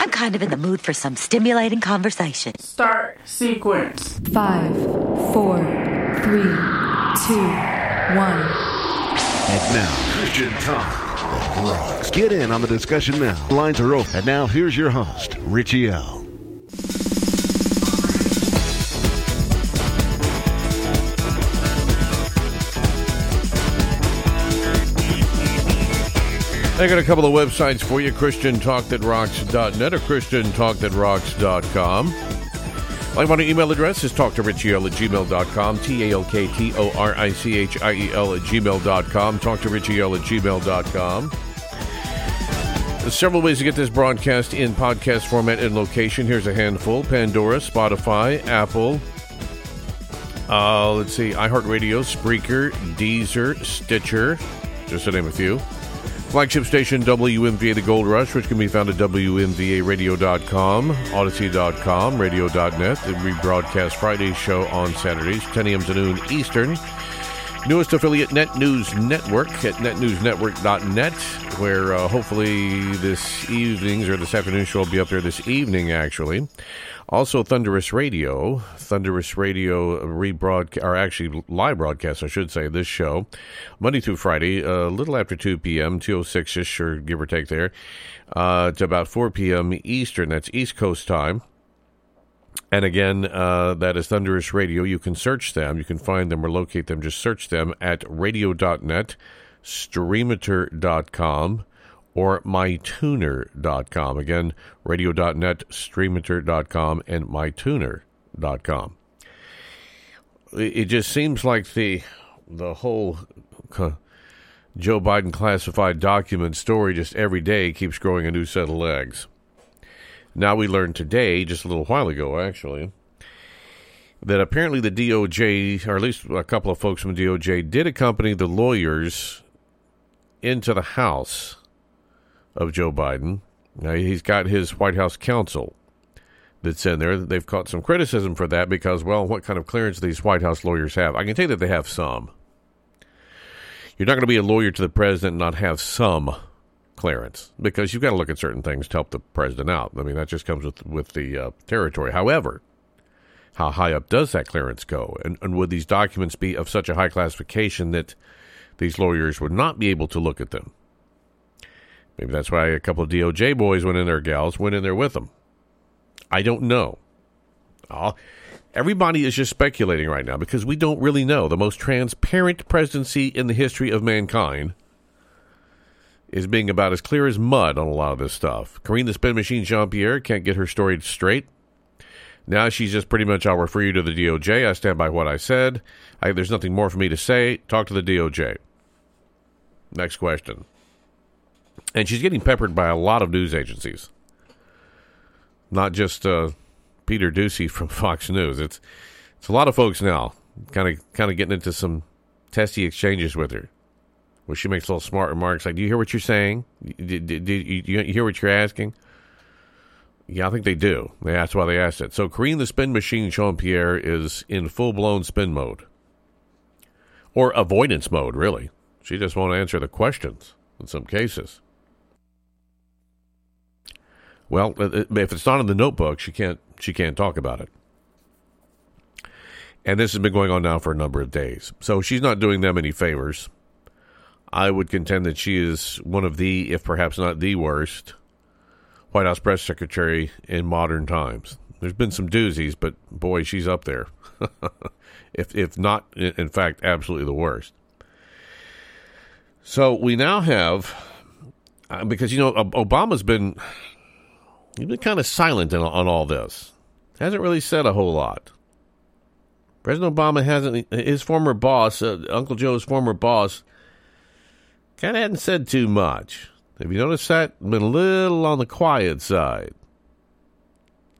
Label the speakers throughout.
Speaker 1: I'm kind of in the mood for some stimulating conversation.
Speaker 2: Start sequence.
Speaker 3: Five, four, three, two, one.
Speaker 4: And now, Christian Talk that rocks. Get in on the discussion now. Lines are open. And now, here's your host, Richie L.
Speaker 5: I got a couple of websites for you ChristianTalkThatRocks.net or ChristianTalkThatRocks.com. My one email address is talktorichiel at gmail.com, T A L K T O R I C H I E L at gmail.com, talktorichiel at gmail.com. There's several ways to get this broadcast in podcast format and location. Here's a handful Pandora, Spotify, Apple, uh, let's see, iHeartRadio, Spreaker, Deezer, Stitcher, just to name a few. Flagship station WMVA The Gold Rush, which can be found at WMVARadio.com, Odyssey.com, Radio.net. The rebroadcast Friday's show on Saturdays, 10 a.m. to noon Eastern. Newest affiliate, Net News Network at netnewsnetwork.net, where uh, hopefully this evening's or this afternoon show will be up there this evening, actually. Also, Thunderous Radio, Thunderous Radio rebroadcast, or actually live broadcast, I should say, this show, Monday through Friday, a little after 2 p.m., 206 ish, or give or take there, uh, to about 4 p.m. Eastern. That's East Coast time. And again, uh, that is Thunderous Radio. You can search them, you can find them or locate them. Just search them at radio.net, streamater.com, or mytuner.com. Again, radio.net, streamater.com, and mytuner.com. It just seems like the the whole Joe Biden classified document story just every day keeps growing a new set of legs. Now we learned today, just a little while ago actually, that apparently the DOJ, or at least a couple of folks from DOJ, did accompany the lawyers into the house of Joe Biden. Now, he's got his White House counsel that's in there. They've caught some criticism for that because, well, what kind of clearance these White House lawyers have? I can tell you that they have some. You're not going to be a lawyer to the president and not have some clearance because you've got to look at certain things to help the president out. I mean, that just comes with with the uh, territory. However, how high up does that clearance go? And, and would these documents be of such a high classification that these lawyers would not be able to look at them? Maybe that's why a couple of DOJ boys went in there, gals went in there with them. I don't know. Oh, everybody is just speculating right now because we don't really know. The most transparent presidency in the history of mankind is being about as clear as mud on a lot of this stuff. Karine the Spin Machine Jean Pierre can't get her story straight. Now she's just pretty much, I'll refer you to the DOJ. I stand by what I said. I, there's nothing more for me to say. Talk to the DOJ. Next question. And she's getting peppered by a lot of news agencies, not just uh, Peter Doocy from Fox News. It's it's a lot of folks now, kind of kind of getting into some testy exchanges with her where she makes little smart remarks like, "Do you hear what you're saying? Do, you, you hear what you're asking?" Yeah, I think they do. That's why they asked it. So, Karine the Spin Machine Jean Pierre is in full blown spin mode or avoidance mode, really. She just won't answer the questions in some cases. Well, if it's not in the notebook, she can't she can't talk about it. And this has been going on now for a number of days. So she's not doing them any favors. I would contend that she is one of the, if perhaps not the worst, White House press secretary in modern times. There's been some doozies, but boy, she's up there. if if not, in fact, absolutely the worst. So we now have, uh, because you know Obama's been he's been kind of silent on, on all this. Hasn't really said a whole lot. President Obama hasn't. His former boss, uh, Uncle Joe's former boss, kind of hadn't said too much. Have you noticed that? Been a little on the quiet side.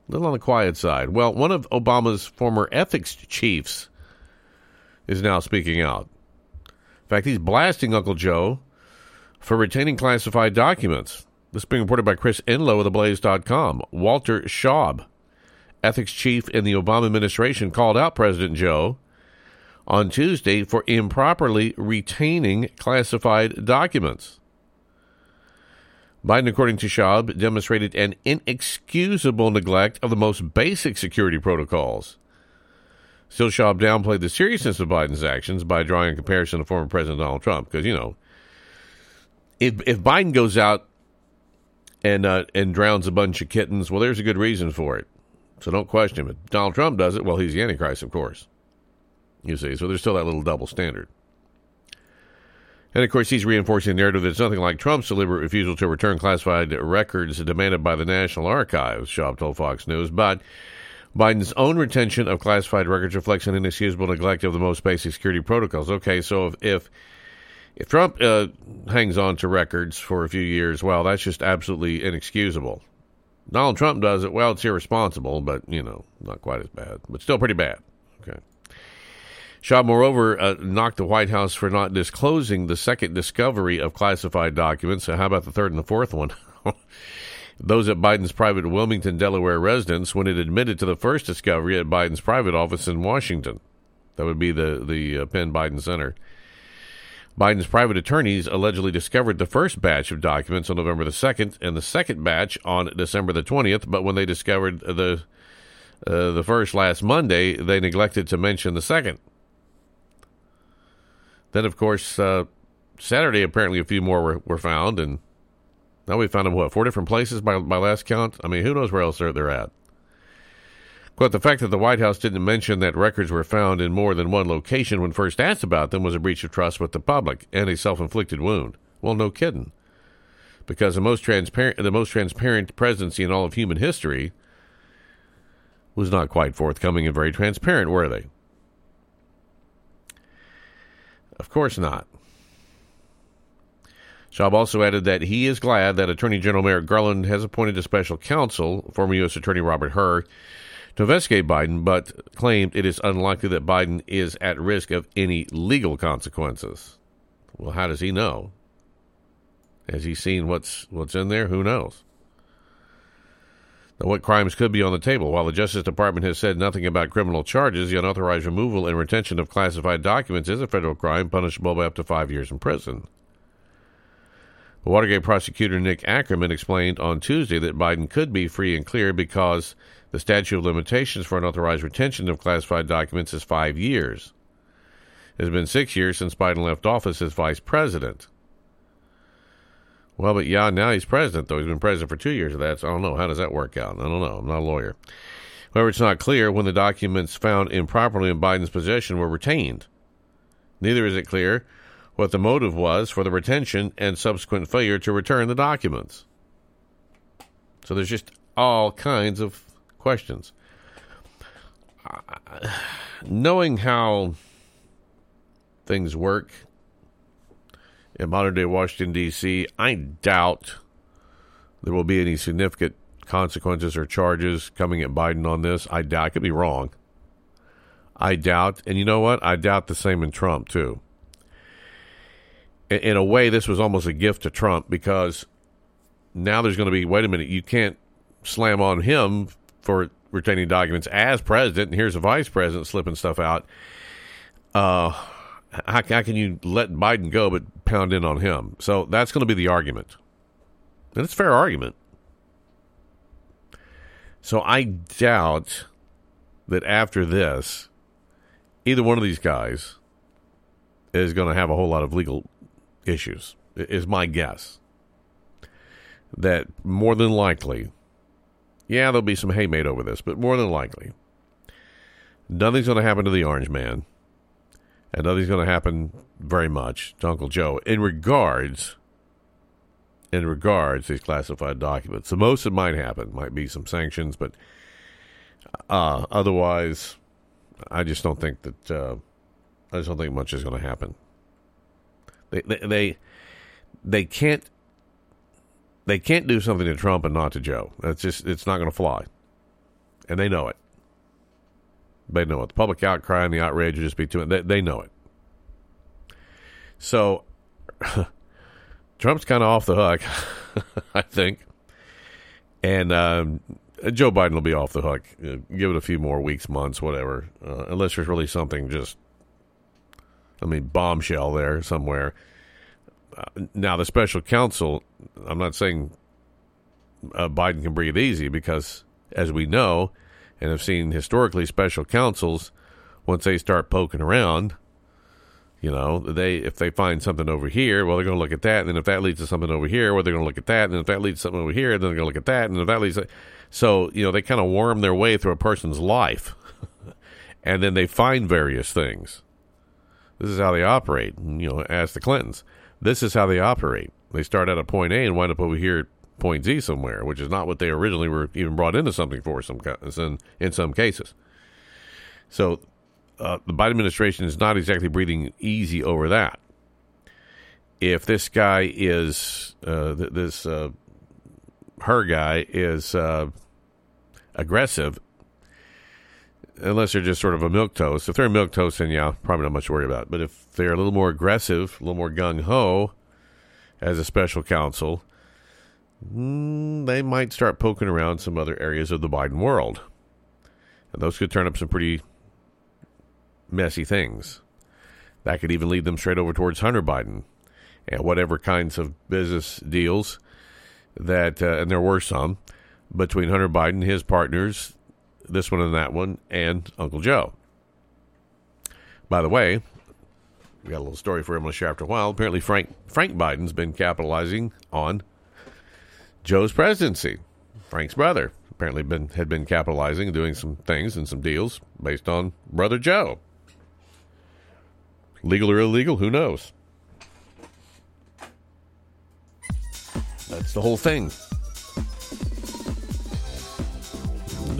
Speaker 5: A little on the quiet side. Well, one of Obama's former ethics chiefs is now speaking out. In fact, he's blasting Uncle Joe for retaining classified documents. This is being reported by Chris Enloe of theblaze.com. Walter Shaub, ethics chief in the Obama administration, called out President Joe on Tuesday for improperly retaining classified documents. Biden, according to Shaub, demonstrated an inexcusable neglect of the most basic security protocols. Still, Shaub downplayed the seriousness of Biden's actions by drawing a comparison to former President Donald Trump. Because, you know, if, if Biden goes out and uh, and drowns a bunch of kittens, well, there's a good reason for it. So don't question him. Donald Trump does it, well, he's the Antichrist, of course. You see, so there's still that little double standard. And of course, he's reinforcing the narrative that it's nothing like Trump's deliberate refusal to return classified records demanded by the National Archives, Shaub told Fox News. But Biden's own retention of classified records reflects an inexcusable neglect of the most basic security protocols. Okay, so if, if if Trump uh, hangs on to records for a few years, well, that's just absolutely inexcusable. Donald Trump does it, well, it's irresponsible, but, you know, not quite as bad, but still pretty bad. Okay. Shaub, moreover, uh, knocked the White House for not disclosing the second discovery of classified documents. So, how about the third and the fourth one? Those at Biden's private Wilmington, Delaware residence when it admitted to the first discovery at Biden's private office in Washington. That would be the, the uh, Penn Biden Center. Biden's private attorneys allegedly discovered the first batch of documents on November the 2nd and the second batch on December the 20th, but when they discovered the uh, the first last Monday, they neglected to mention the second. Then, of course, uh, Saturday, apparently a few more were, were found, and now we found them, what, four different places by, by last count? I mean, who knows where else they're, they're at? Quote, the fact that the White House didn't mention that records were found in more than one location when first asked about them was a breach of trust with the public and a self inflicted wound. Well, no kidding. Because the most transparent the most transparent presidency in all of human history was not quite forthcoming and very transparent, were they? Of course not. Shaub also added that he is glad that Attorney General Merrick Garland has appointed a special counsel, former U.S. Attorney Robert Hur, to investigate Biden, but claimed it is unlikely that Biden is at risk of any legal consequences. Well, how does he know? Has he seen what's what's in there? Who knows? Now, what crimes could be on the table? While the Justice Department has said nothing about criminal charges, the unauthorized removal and retention of classified documents is a federal crime punishable by up to five years in prison. Watergate prosecutor Nick Ackerman explained on Tuesday that Biden could be free and clear because the statute of limitations for unauthorized retention of classified documents is five years. It has been six years since Biden left office as vice president. Well, but yeah, now he's president, though. He's been president for two years of that, so I don't know. How does that work out? I don't know. I'm not a lawyer. However, it's not clear when the documents found improperly in Biden's possession were retained. Neither is it clear what the motive was for the retention and subsequent failure to return the documents. So there's just all kinds of questions. Uh, knowing how things work in modern day Washington, D.C., I doubt there will be any significant consequences or charges coming at Biden on this. I doubt. I could be wrong. I doubt. And you know what? I doubt the same in Trump, too. in, in a way, this was almost a gift to Trump because now there's going to be wait a minute, you can't slam on him for retaining documents as president, and here's a vice president slipping stuff out. Uh, how, how can you let Biden go but pound in on him? So that's going to be the argument. And it's a fair argument. So I doubt that after this, either one of these guys is going to have a whole lot of legal issues, is my guess. That more than likely, yeah, there'll be some hay made over this, but more than likely, nothing's going to happen to the Orange Man, and nothing's going to happen very much to Uncle Joe in regards in regards these classified documents. The most that might happen might be some sanctions, but uh, otherwise, I just don't think that. Uh, I just don't think much is going to happen. They, they they they can't they can't do something to Trump and not to Joe. That's just it's not going to fly, and they know it. They know it. The public outcry and the outrage will just be too. They, they know it. So Trump's kind of off the hook, I think, and um, Joe Biden will be off the hook. Uh, give it a few more weeks, months, whatever, uh, unless there's really something just, I mean, bombshell there somewhere. Now, the special counsel, I'm not saying uh, Biden can breathe easy because, as we know and have seen historically, special counsels, once they start poking around, you know, they if they find something over here, well, they're going to look at that, and then if that leads to something over here, well, they're going to look at that, and if that leads to something over here, then they're going to look at that, and if that leads, to, so you know, they kind of worm their way through a person's life, and then they find various things. This is how they operate. You know, as the Clintons. This is how they operate. They start at a point A and wind up over here at point Z somewhere, which is not what they originally were even brought into something for. Some in in some cases. So uh, the Biden administration is not exactly breathing easy over that. If this guy is uh, th- this uh, Hur guy is uh, aggressive, unless they're just sort of a milk toast. If they're a milk toast, then yeah, probably not much to worry about. But if they're a little more aggressive, a little more gung ho, as a special counsel, mm, they might start poking around some other areas of the Biden world, and those could turn up some pretty messy things. That could even lead them straight over towards Hunter Biden and whatever kinds of business deals that, uh, and there were some, between Hunter Biden, and his partners, this one and that one, and Uncle Joe. By the way, we got a little story for him to share after a while. Apparently, Frank Frank Biden's been capitalizing on Joe's presidency. Frank's brother apparently been had been capitalizing doing some things and some deals based on brother Joe. Legal or illegal, who knows? That's the whole thing.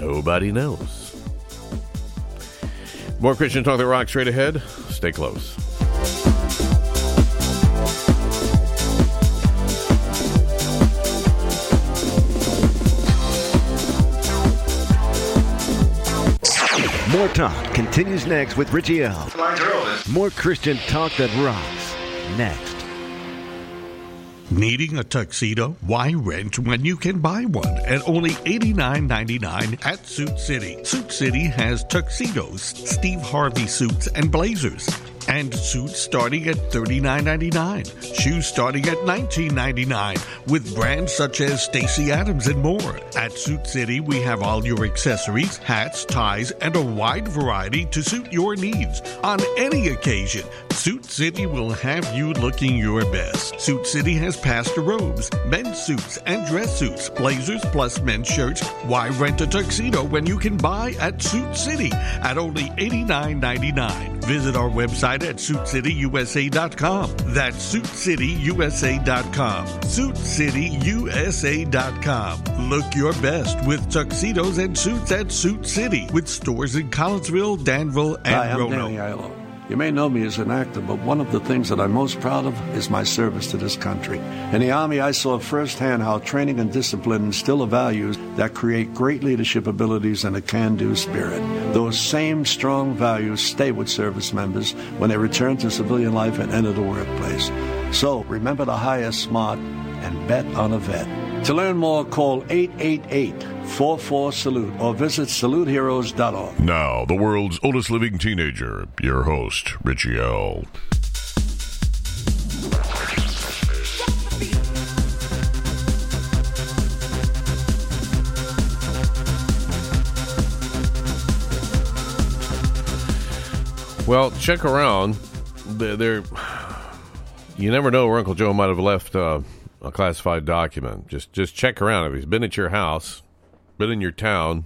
Speaker 5: Nobody knows. More Christian Talk that rock straight ahead. Stay close.
Speaker 4: More talk continues next with Richie L. More Christian talk that rocks. Next.
Speaker 6: Needing a tuxedo? Why rent when you can buy one at only $89.99 at Suit City? Suit City has tuxedos, Steve Harvey suits, and blazers. And suits starting at $39.99. Shoes starting at $19.99 with brands such as Stacy Adams and more. At Suit City, we have all your accessories, hats, ties, and a wide variety to suit your needs on any occasion. Suit City will have you looking your best. Suit City has pastor robes, men's suits, and dress suits, blazers plus men's shirts. Why rent a tuxedo when you can buy at Suit City at only $89.99? Visit our website at suitcityusa.com. That's suitcityusa.com. Suitcityusa.com. Look your best with tuxedos and suits at Suit City with stores in Collinsville, Danville, and
Speaker 7: Hi, I'm
Speaker 6: Roanoke.
Speaker 7: Danny. You may know me as an actor, but one of the things that I'm most proud of is my service to this country. In the Army, I saw firsthand how training and discipline instill the values that create great leadership abilities and a can do spirit. Those same strong values stay with service members when they return to civilian life and enter the workplace. So remember to hire smart and bet on a vet. To learn more, call 888 44 Salute or visit saluteheroes.org.
Speaker 8: Now, the world's oldest living teenager, your host, Richie L.
Speaker 5: Well, check around. There, there- you never know where Uncle Joe might have left uh, a classified document. Just, just check around. If he's been at your house, been in your town,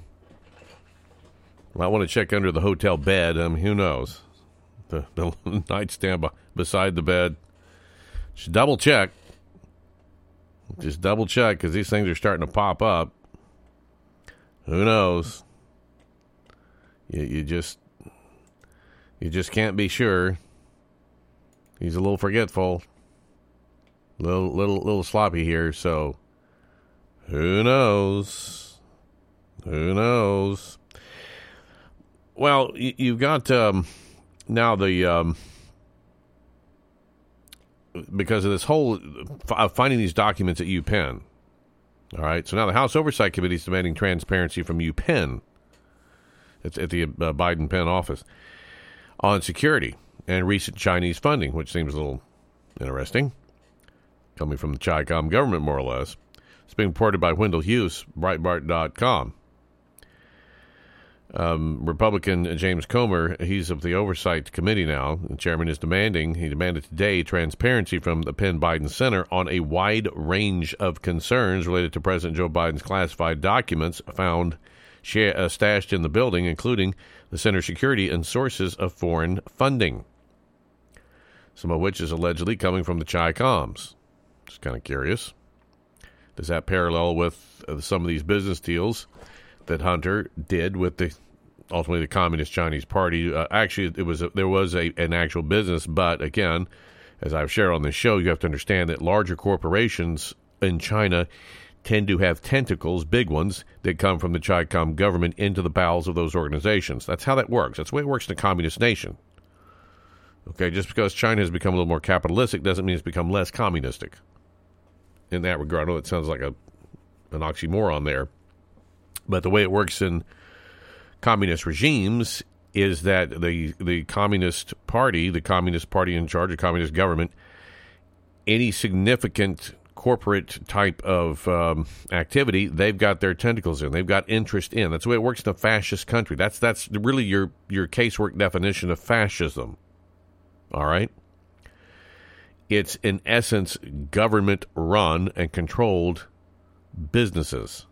Speaker 5: might want to check under the hotel bed. Mean, who knows? The, the nightstand be- beside the bed. Just double check. Just double check because these things are starting to pop up. Who knows? You, you just you just can't be sure. He's a little forgetful, little little little sloppy here. So who knows? Who knows? Well, you, you've got um, now the um, because of this whole f- finding these documents at UPenn. All right, so now the House Oversight Committee is demanding transparency from UPenn. It's at the uh, Biden Penn office on security and recent Chinese funding, which seems a little interesting, coming from the Chi-Com government, more or less. It's being reported by Wendell Hughes, Breitbart.com. Um, Republican James Comer, he's of the Oversight Committee now. The chairman is demanding, he demanded today transparency from the Penn Biden Center on a wide range of concerns related to President Joe Biden's classified documents found uh, stashed in the building, including the center's security and sources of foreign funding, some of which is allegedly coming from the Chi Coms. Just kind of curious. Does that parallel with uh, some of these business deals that Hunter did with the ultimately the Communist Chinese Party? Uh, actually, it was a, there was a, an actual business, but again, as I've shared on this show, you have to understand that larger corporations in China tend to have tentacles, big ones, that come from the Chi-Com government into the bowels of those organizations. That's how that works. That's the way it works in a communist nation. Okay, just because China has become a little more capitalistic doesn't mean it's become less communistic. In that regard, I know it sounds like a an oxymoron there, but the way it works in communist regimes is that the the communist party, the communist party in charge, the communist government, any significant corporate type of um, activity, they've got their tentacles in. They've got interest in. That's the way it works in a fascist country. That's that's really your your casework definition of fascism. All right. It's in essence government run and controlled businesses,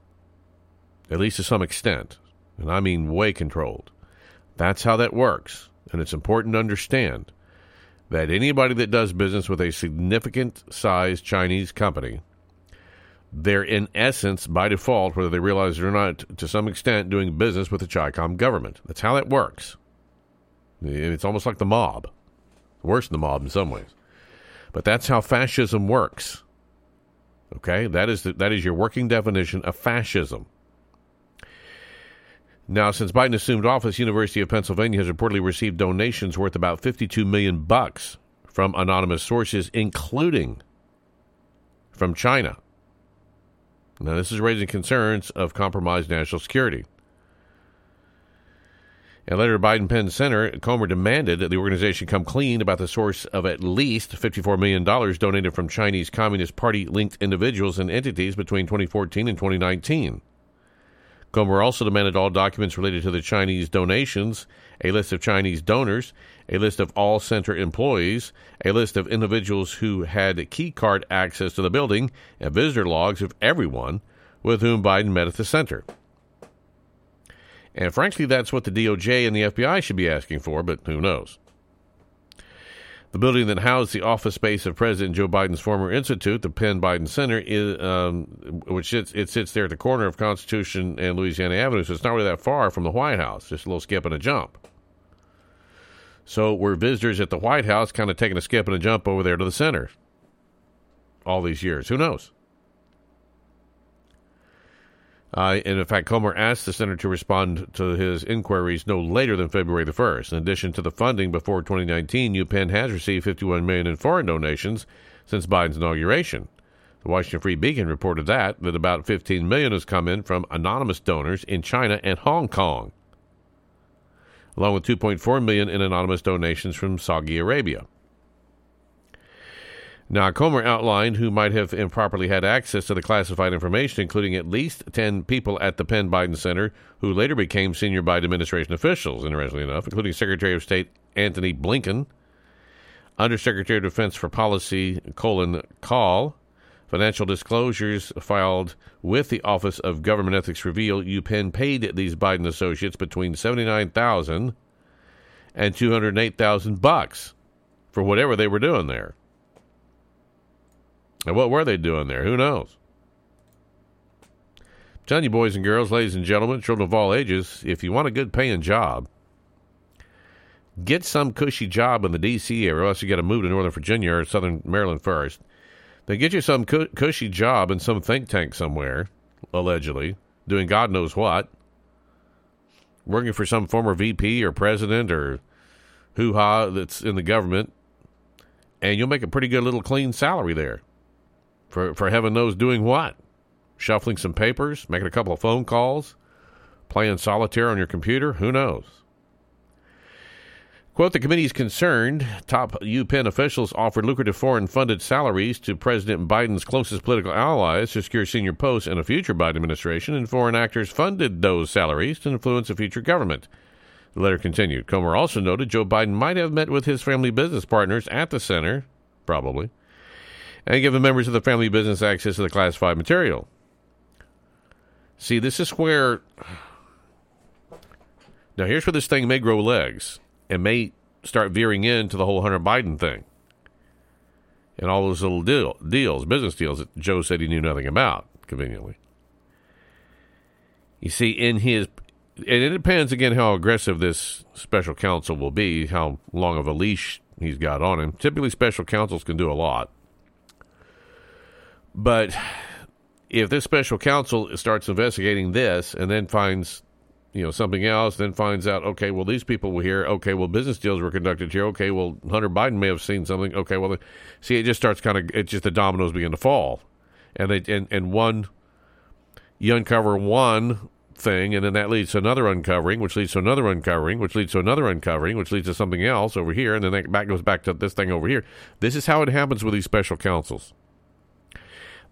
Speaker 5: at least to some extent, and I mean way controlled. That's how that works, and it's important to understand that anybody that does business with a significant sized Chinese company, they're in essence, by default, whether they realize it or not, to some extent, doing business with the Chi-Com government. That's how that works. It's almost like the mob, worse than the mob in some ways, but that's how fascism works. Okay, that is the, that is your working definition of fascism. Now, since Biden assumed office, University of Pennsylvania has reportedly received donations worth about 52 million bucks from anonymous sources, including from China. Now, this is raising concerns of compromised national security. And later, Biden Penn Center, Comer demanded that the organization come clean about the source of at least $54 million donated from Chinese Communist Party linked individuals and entities between 2014 and 2019. Comer also demanded all documents related to the Chinese donations, a list of Chinese donors, a list of all center employees, a list of individuals who had key card access to the building, and visitor logs of everyone with whom Biden met at the center. And frankly, that's what the DOJ and the FBI should be asking for, but who knows? The building that housed the office space of President Joe Biden's former institute, the Penn Biden Center, is, um, which sits, it sits there at the corner of Constitution and Louisiana Avenue, so it's not really that far from the White House, just a little skip and a jump. So we're visitors at the White House kind of taking a skip and a jump over there to the center all these years? Who knows? Uh, and in fact, Comer asked the center to respond to his inquiries no later than February the 1st. In addition to the funding before 2019, UPenn has received 51 million in foreign donations since Biden's inauguration. The Washington Free Beacon reported that that about 15 million has come in from anonymous donors in China and Hong Kong, along with 2.4 million in anonymous donations from Saudi Arabia. Now, Comer outlined who might have improperly had access to the classified information, including at least 10 people at the Penn Biden Center who later became senior Biden administration officials, interestingly enough, including Secretary of State Antony Blinken, Undersecretary of Defense for Policy Colin Kahl, Financial disclosures filed with the Office of Government Ethics reveal UPenn paid these Biden associates between 79,000 and 208,000 bucks for whatever they were doing there. And what were they doing there? Who knows? I'm telling you, boys and girls, ladies and gentlemen, children of all ages, if you want a good paying job, get some cushy job in the D.C. area, or else you got to move to Northern Virginia or Southern Maryland first. Then get you some cu- cushy job in some think tank somewhere, allegedly, doing God knows what, working for some former VP or president or hoo ha that's in the government, and you'll make a pretty good little clean salary there. For, for heaven knows doing what? Shuffling some papers, making a couple of phone calls, playing solitaire on your computer? Who knows? Quote, the committee is concerned top UPenn officials offered lucrative foreign funded salaries to President Biden's closest political allies to secure senior posts in a future Biden administration, and foreign actors funded those salaries to influence a future government. The letter continued. Comer also noted Joe Biden might have met with his family business partners at the center, probably, and given members of the family business access to the classified material. See, this is where. Now, here's where this thing may grow legs and may start veering into the whole Hunter Biden thing and all those little deal, deals, business deals that Joe said he knew nothing about, conveniently. You see, in his, and it depends again how aggressive this special counsel will be, how long of a leash he's got on him. Typically, special counsels can do a lot. But if this special counsel starts investigating this and then finds you know something else, then finds out, okay, well these people were here. Okay, well business deals were conducted here. Okay, well Hunter Biden may have seen something. Okay, well see, it just starts kind of it's just the dominoes begin to fall, and they and and one you uncover one thing, and then that leads to another uncovering, which leads to another uncovering, which leads to another uncovering, which leads to something else over here, and then that back goes back to this thing over here. This is how it happens with these special counsels.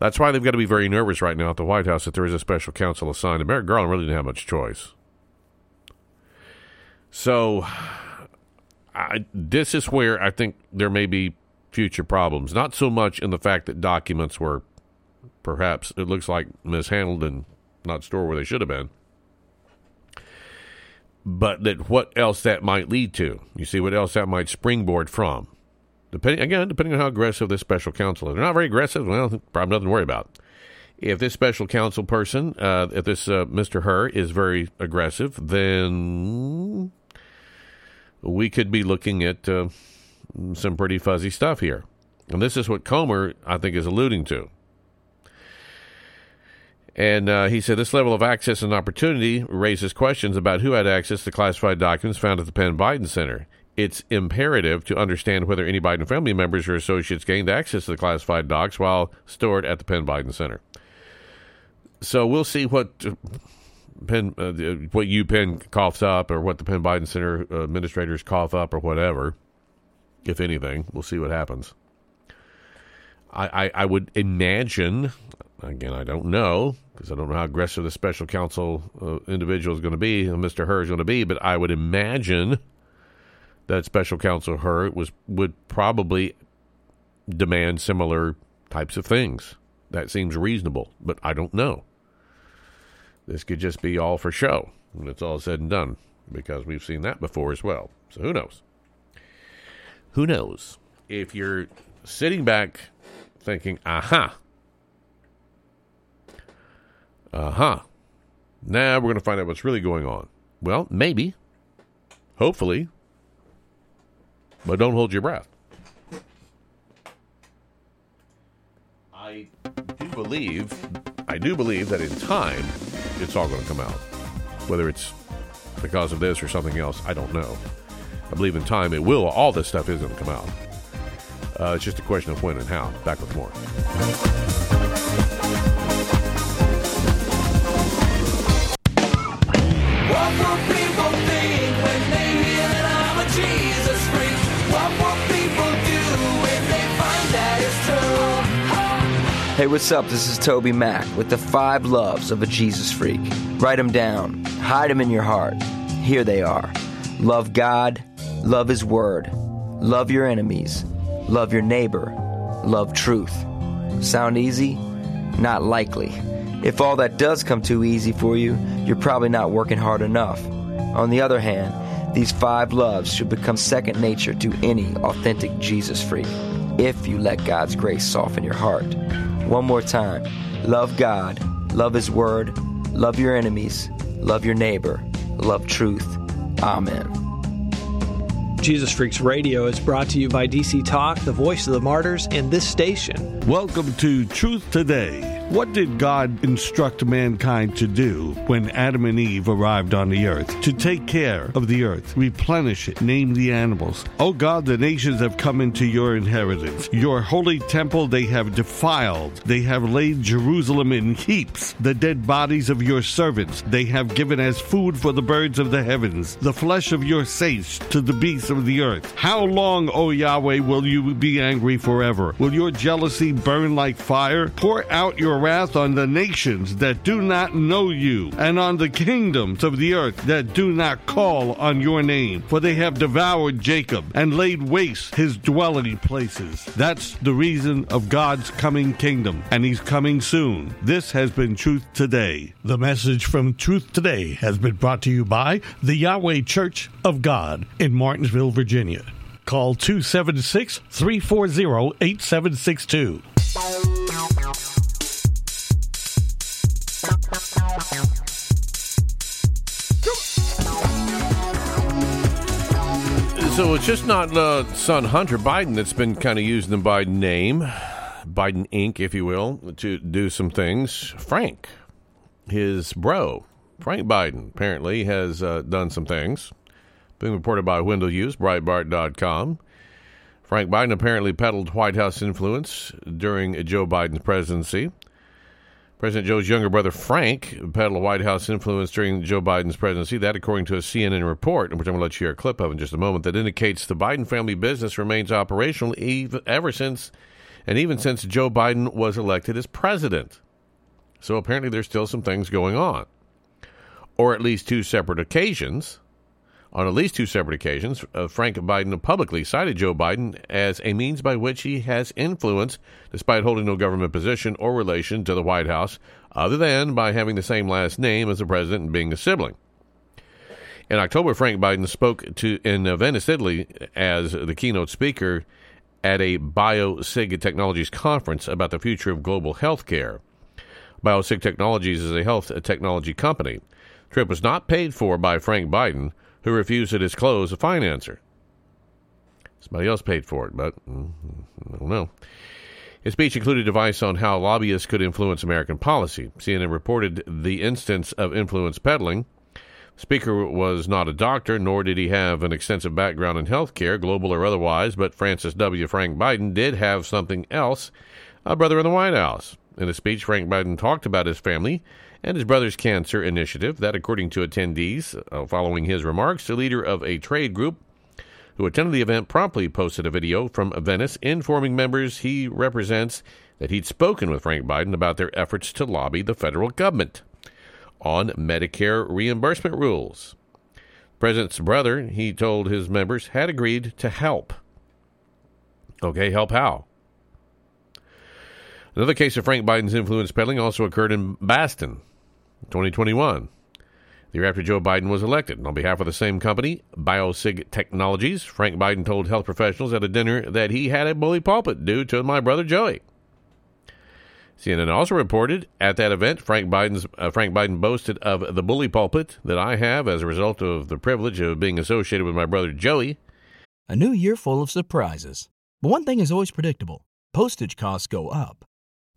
Speaker 5: That's why they've got to be very nervous right now at the White House that there is a special counsel assigned. And Merrick Garland really didn't have much choice. So, I, this is where I think there may be future problems. Not so much in the fact that documents were perhaps, it looks like, mishandled and not stored where they should have been, but that what else that might lead to. You see, what else that might springboard from. Depending again, depending on how aggressive this special counsel is. They're not very aggressive. Well, probably nothing to worry about. If this special counsel person, uh, if this uh, Mr. Hur is very aggressive, then we could be looking at uh, some pretty fuzzy stuff here. And this is what Comer, I think, is alluding to. And uh, he said this level of access and opportunity raises questions about who had access to classified documents found at the Penn Biden Center it's imperative to understand whether any Biden family members or associates gained access to the classified docs while stored at the Penn Biden Center. So we'll see what uh, Penn, uh, what UPenn coughs up, or what the Penn Biden Center administrators cough up, or whatever. If anything, we'll see what happens. I, I, I would imagine, again, I don't know because I don't know how aggressive the special counsel uh, individual is going to be, Mr. Hur is going to be, but I would imagine that special counsel Hur was would probably demand similar types of things. That seems reasonable, but I don't know. This could just be all for show when it's all said and done, because we've seen that before as well. So who knows? Who knows? If you're sitting back thinking, aha, aha, now we're going to find out what's really going on. Well, maybe, hopefully, but don't hold your breath. I do believe, I do believe that in time, it's all going to come out. Whether it's because of this or something else, I don't know. I believe in time it will. All this stuff is going to come out. Uh, it's just a question of when and how. Back with more.
Speaker 9: What
Speaker 10: Hey, what's up? This is TobyMac with the five loves of a Jesus freak. Write them down, hide them in your heart. Here they are love God, love His Word, love your enemies, love your neighbor, love truth. Sound easy? Not likely. If all that does come too easy for you, you're probably not working hard enough. On the other hand, these five loves should become second nature to any authentic Jesus freak if you let God's grace soften your heart. One more time love God, love His Word, love your enemies, love your neighbor, love truth. Amen.
Speaker 11: Jesus Freaks Radio is brought to you by DC Talk, the voice of the martyrs, and this station.
Speaker 6: Welcome to Truth Today. What did God instruct mankind to do when Adam and Eve arrived on the earth? To take care of the earth, replenish it, name the animals. Oh God, the nations have come into your inheritance. Your holy temple they have defiled. They have laid Jerusalem in heaps. The dead bodies of your servants they have given as food for the birds of the heavens, the flesh of your saints to the beasts of the earth. How long, O Yahweh, will you be angry forever? Will your jealousy burn like fire? Pour out your wrath on the nations that do not know you, and on the kingdoms of the earth that do not call on your name. For they have devoured Jacob and laid waste his dwelling places. That's the reason of God's coming kingdom, and he's coming soon. This has been Truth Today. The message from Truth Today has been brought to you by the Yahweh Church of God in Martinsville, Virginia. Call 276 340 8762.
Speaker 5: So it's just not uh, son Hunter Biden that's been kind of using the Biden name, Biden Inc., if you will, to do some things. Frank, his bro, Frank Biden, apparently has uh, done some things. Being reported by Wendell Hughes, Breitbart.com. Frank Biden apparently peddled White House influence during Joe Biden's presidency. President Joe's younger brother Frank peddled White House influence during Joe Biden's presidency. That, according to a CNN report, which I'm going to let you hear a clip of in just a moment, that indicates the Biden family business remains operational even, ever since and even since Joe Biden was elected as president. So apparently, there's still some things going on, or at least two separate occasions. On at least two separate occasions, uh, Frank Biden publicly cited Joe Biden as a means by which he has influence, despite holding no government position or relation to the White House, other than by having the same last name as the president and being a sibling. In October, Frank Biden spoke to in Venice, Italy, as the keynote speaker at a BioSig Technologies conference about the future of global health care. BioSig Technologies is a health technology company. Trip was not paid for by Frank Biden who refused to disclose a financer. Somebody else paid for it, but mm, I don't know. His speech included advice on how lobbyists could influence American policy. CNN reported the instance of influence peddling. The speaker was not a doctor, nor did he have an extensive background in health care, global or otherwise, but Francis W. Frank Biden did have something else a brother in the White House. In a speech, Frank Biden talked about his family and his brother's cancer initiative. That, according to attendees, uh, following his remarks, the leader of a trade group who attended the event promptly posted a video from Venice informing members he represents that he'd spoken with Frank Biden about their efforts to lobby the federal government on Medicare reimbursement rules. President's brother, he told his members, had agreed to help. Okay, help how? Another case of Frank Biden's influence peddling also occurred in Boston, 2021. The year after Joe Biden was elected. And on behalf of the same company, BioSig Technologies, Frank Biden told health professionals at a dinner that he had a bully pulpit due to my brother Joey. CNN also reported at that event, Frank Biden's uh, Frank Biden boasted of the bully pulpit that I have as a result of the privilege of being associated with my brother Joey.
Speaker 12: A new year full of surprises. But one thing is always predictable: postage costs go up.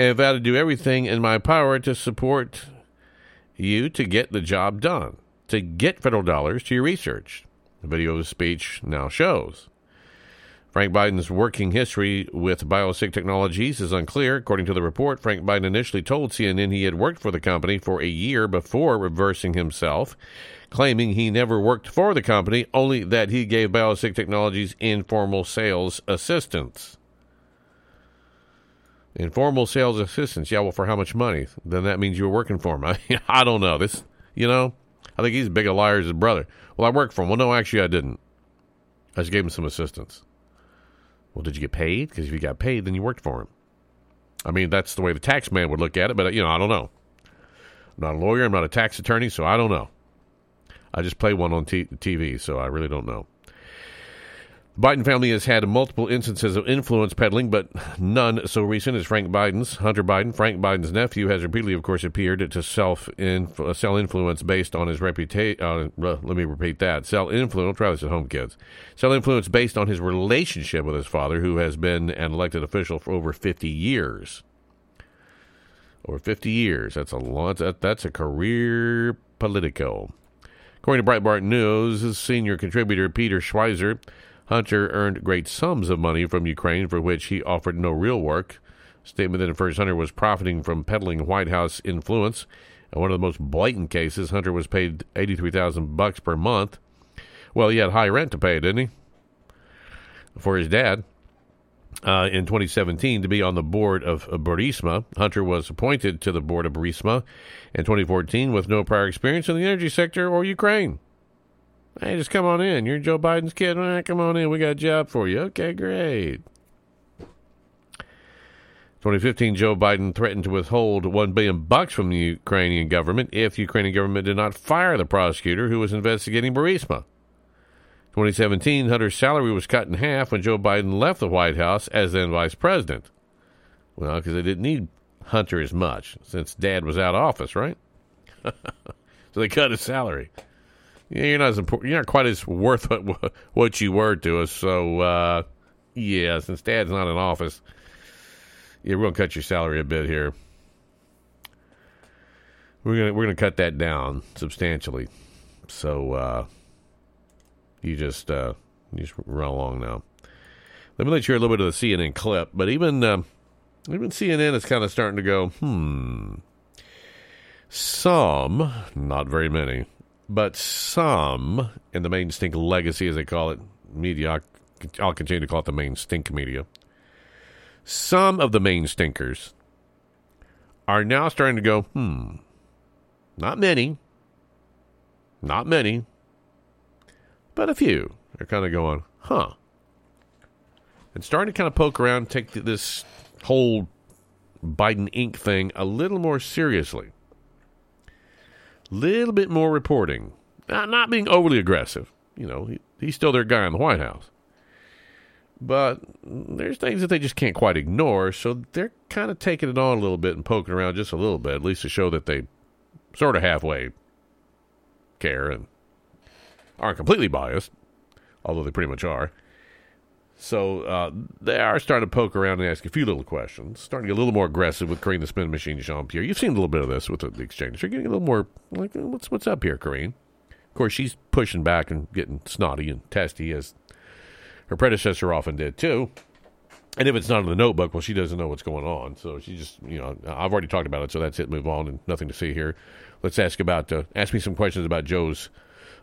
Speaker 5: And got to do everything in my power to support you to get the job done, to get federal dollars to your research. The video of the speech now shows. Frank Biden's working history with BioSig Technologies is unclear. According to the report, Frank Biden initially told CNN he had worked for the company for a year before reversing himself, claiming he never worked for the company, only that he gave BioSig Technologies informal sales assistance. Informal sales assistance. Yeah, well, for how much money? Then that means you were working for him. I, don't know. This, you know, I think he's as big a liar as his brother. Well, I worked for him. Well, no, actually, I didn't. I just gave him some assistance. Well, did you get paid? Because if you got paid, then you worked for him. I mean, that's the way the tax man would look at it, but, uh, you know, I don't know. I'm not a lawyer. I'm not a tax attorney, so I don't know. I just play one on t- TV, so I really don't know. Biden family has had multiple instances of influence peddling, but none so recent as Frank Biden's. Hunter Biden, Frank Biden's nephew, has repeatedly, of course, appeared to self uh, sell influence based on his reputation. Uh, let me repeat that: sell influence. Try this at home, kids. Sell influence based on his relationship with his father, who has been an elected official for over fifty years. Over fifty years. That's a lot. That, that's a career politico. According to Breitbart News, senior contributor Peter Schweizer Hunter earned great sums of money from Ukraine for which he offered no real work. Statement that infers Hunter was profiting from peddling White House influence. In one of the most blatant cases, Hunter was paid eighty-three thousand bucks per month. Well, he had high rent to pay, didn't he? For his dad. Uh, in 2017, to be on the board of Burisma, Hunter was appointed to the board of Burisma in 2014 with no prior experience in the energy sector or Ukraine. Hey, just come on in. You're Joe Biden's kid. Right, come on in. We got a job for you. Okay, great. 2015, Joe Biden threatened to withhold one billion bucks from the Ukrainian government if the Ukrainian government did not fire the prosecutor who was investigating Burisma. 2017, Hunter's salary was cut in half when Joe Biden left the White House as then vice president. Well, because they didn't need Hunter as much since Dad was out of office, right? so they cut his salary you're not as important. You're not quite as worth what, what you were to us. So, uh, yeah, since Dad's not in office, yeah, we're gonna cut your salary a bit here. We're gonna we're gonna cut that down substantially. So, uh, you just uh, you just run along now. Let me let you hear a little bit of the CNN clip, but even uh, even CNN is kind of starting to go, hmm. Some, not very many, but some in the main stink legacy, as they call it, media, I'll continue to call it the main stink media. Some of the main stinkers are now starting to go, hmm, not many, not many, but a few. They're kind of going, huh. And starting to kind of poke around, take this whole Biden Inc. thing a little more seriously little bit more reporting. Not, not being overly aggressive. You know, he, he's still their guy in the White House. But there's things that they just can't quite ignore, so they're kind of taking it on a little bit and poking around just a little bit, at least to show that they sort of halfway care and aren't completely biased, although they pretty much are. So uh, they are starting to poke around and ask a few little questions, starting to get a little more aggressive with Karine the Spin Machine Jean Pierre. You've seen a little bit of this with the, exchange. They're getting a little more like, what's what's up here, Karine? Of course, she's pushing back and getting snotty and testy as her predecessor often did too. And if it's not in the notebook, well, she doesn't know what's going on. So she just, you know, I've already talked about it, so that's it. Move on, and nothing to see here. Let's ask about, uh, ask me some questions about Joe's,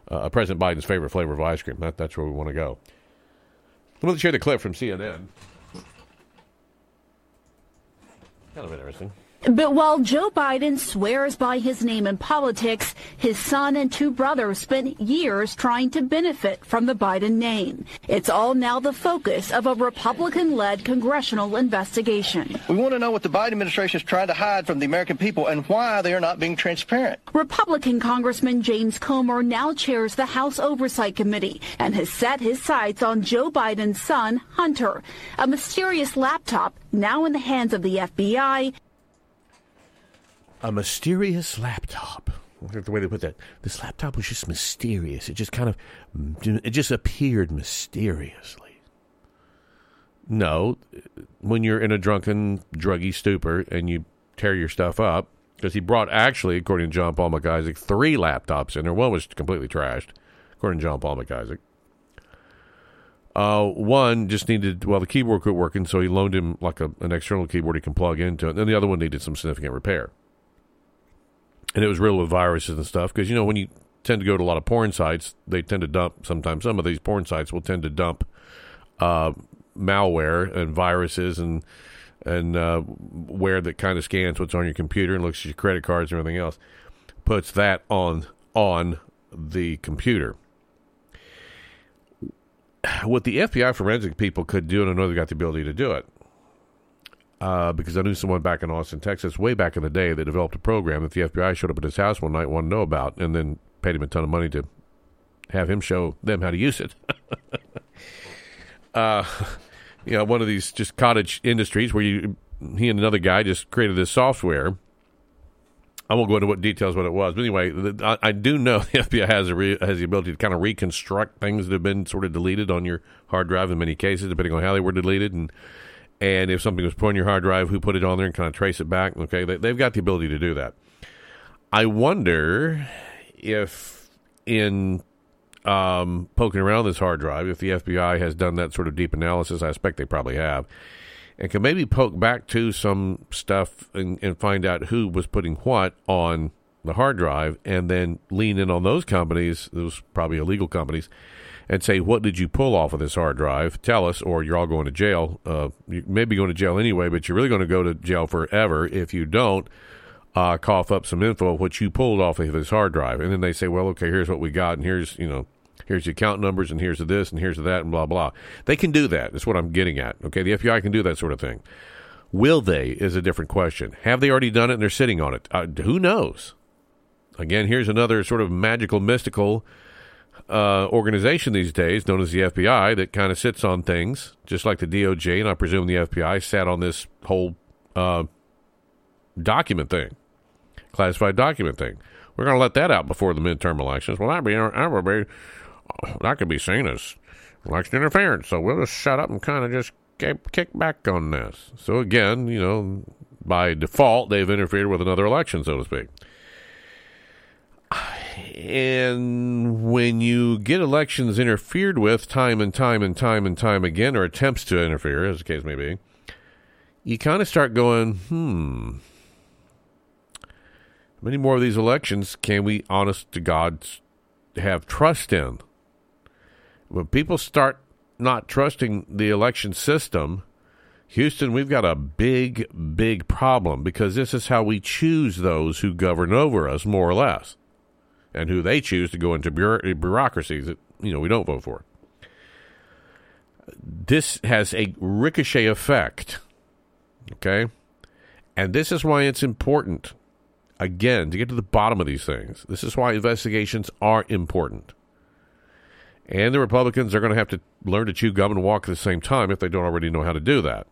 Speaker 5: uh, President Biden's favorite flavor of ice cream. That, that's where we want to go. Let me share the clip from CNN. Kind of interesting.
Speaker 13: But while Joe Biden swears by his name in politics, his son and two brothers spent years trying to benefit from the Biden name. It's all now the focus of a Republican-led congressional investigation.
Speaker 14: We want to know what the Biden administration is trying to hide from the American people and why they are not being transparent.
Speaker 13: Republican Congressman James Comer now chairs the House Oversight Committee and has set his sights on Joe Biden's son, Hunter, a mysterious laptop now in the hands of the FBI
Speaker 5: a mysterious laptop. The way they put that. This laptop was just mysterious. It just kind of, it just appeared mysteriously. No, when you're in a drunken, druggy stupor and you tear your stuff up, because he brought actually, according to John Paul Mac Isaac, three laptops in there. One was completely trashed, according to John Paul Mac Isaac. Uh, one just needed, well, the keyboard quit working, so he loaned him like a, an external keyboard he can plug into. And then the other one needed some significant repair and it was riddled with viruses and stuff because you know when you tend to go to a lot of porn sites, they tend to dump. Sometimes some of these porn sites will tend to dump uh, malware and viruses and and uh, where that kind of scans what's on your computer and looks at your credit cards and everything else, puts that on on the computer. What the FBI forensic people could do, and I know they got the ability to do it, uh, because I knew someone back in Austin, Texas, way back in the day that developed a program that the FBI showed up at his house one night, wanted to know about, and then paid him a ton of money to have him show them how to use it. uh, you know, one of these just cottage industries where you, he and another guy just created this software. I won't go into what details what it was, but anyway, the, I, I, do know the FBI has re, has the ability to kind of reconstruct things that have been sort of deleted on your hard drive in many cases, depending on how they were deleted and and if something was put on your hard drive, who put it on there and kind of trace it back. Okay, they, have got the ability to do that. I wonder if in um, poking around this hard drive, if the FBI has done that sort of deep analysis, I expect they probably have, and can maybe poke back to some stuff and, and find out who was putting what on the hard drive, and then lean in on those companies, those probably illegal companies, and say, what did you pull off of this hard drive? Tell us, or you're all going to jail. Uh, you may be going to jail anyway, but you're really going to go to jail forever if you don't uh, cough up some info of what you pulled off of this hard drive. And then they say, well, okay, here's what we got, and here's, you know, here's the account numbers, and here's the this, and here's the that, and blah, blah. They can do that. That's what I'm getting at. Okay, the FBI can do that sort of thing. Will they is a different question. Have they already done it and they're sitting on it? Uh, who knows? Again, here's another sort of magical, mystical uh, organization these days, known as the FBI, that kind of sits on things, just like the DOJ, and I presume the FBI sat on this whole uh, document thing, classified document thing. We're going to let that out before the midterm elections. Well, that be would be that could be seen as election interference. So we'll just shut up and kind of just kick back on this. So again, you know, by default, they've interfered with another election, so to speak. And when you get elections interfered with time and time and time and time again, or attempts to interfere, as the case may be, you kind of start going, hmm, how many more of these elections can we, honest to God, have trust in? When people start not trusting the election system, Houston, we've got a big, big problem because this is how we choose those who govern over us, more or less and who they choose to go into bureaucracies that you know we don't vote for. This has a ricochet effect. Okay? And this is why it's important again to get to the bottom of these things. This is why investigations are important. And the Republicans are going to have to learn to chew gum and walk at the same time if they don't already know how to do that.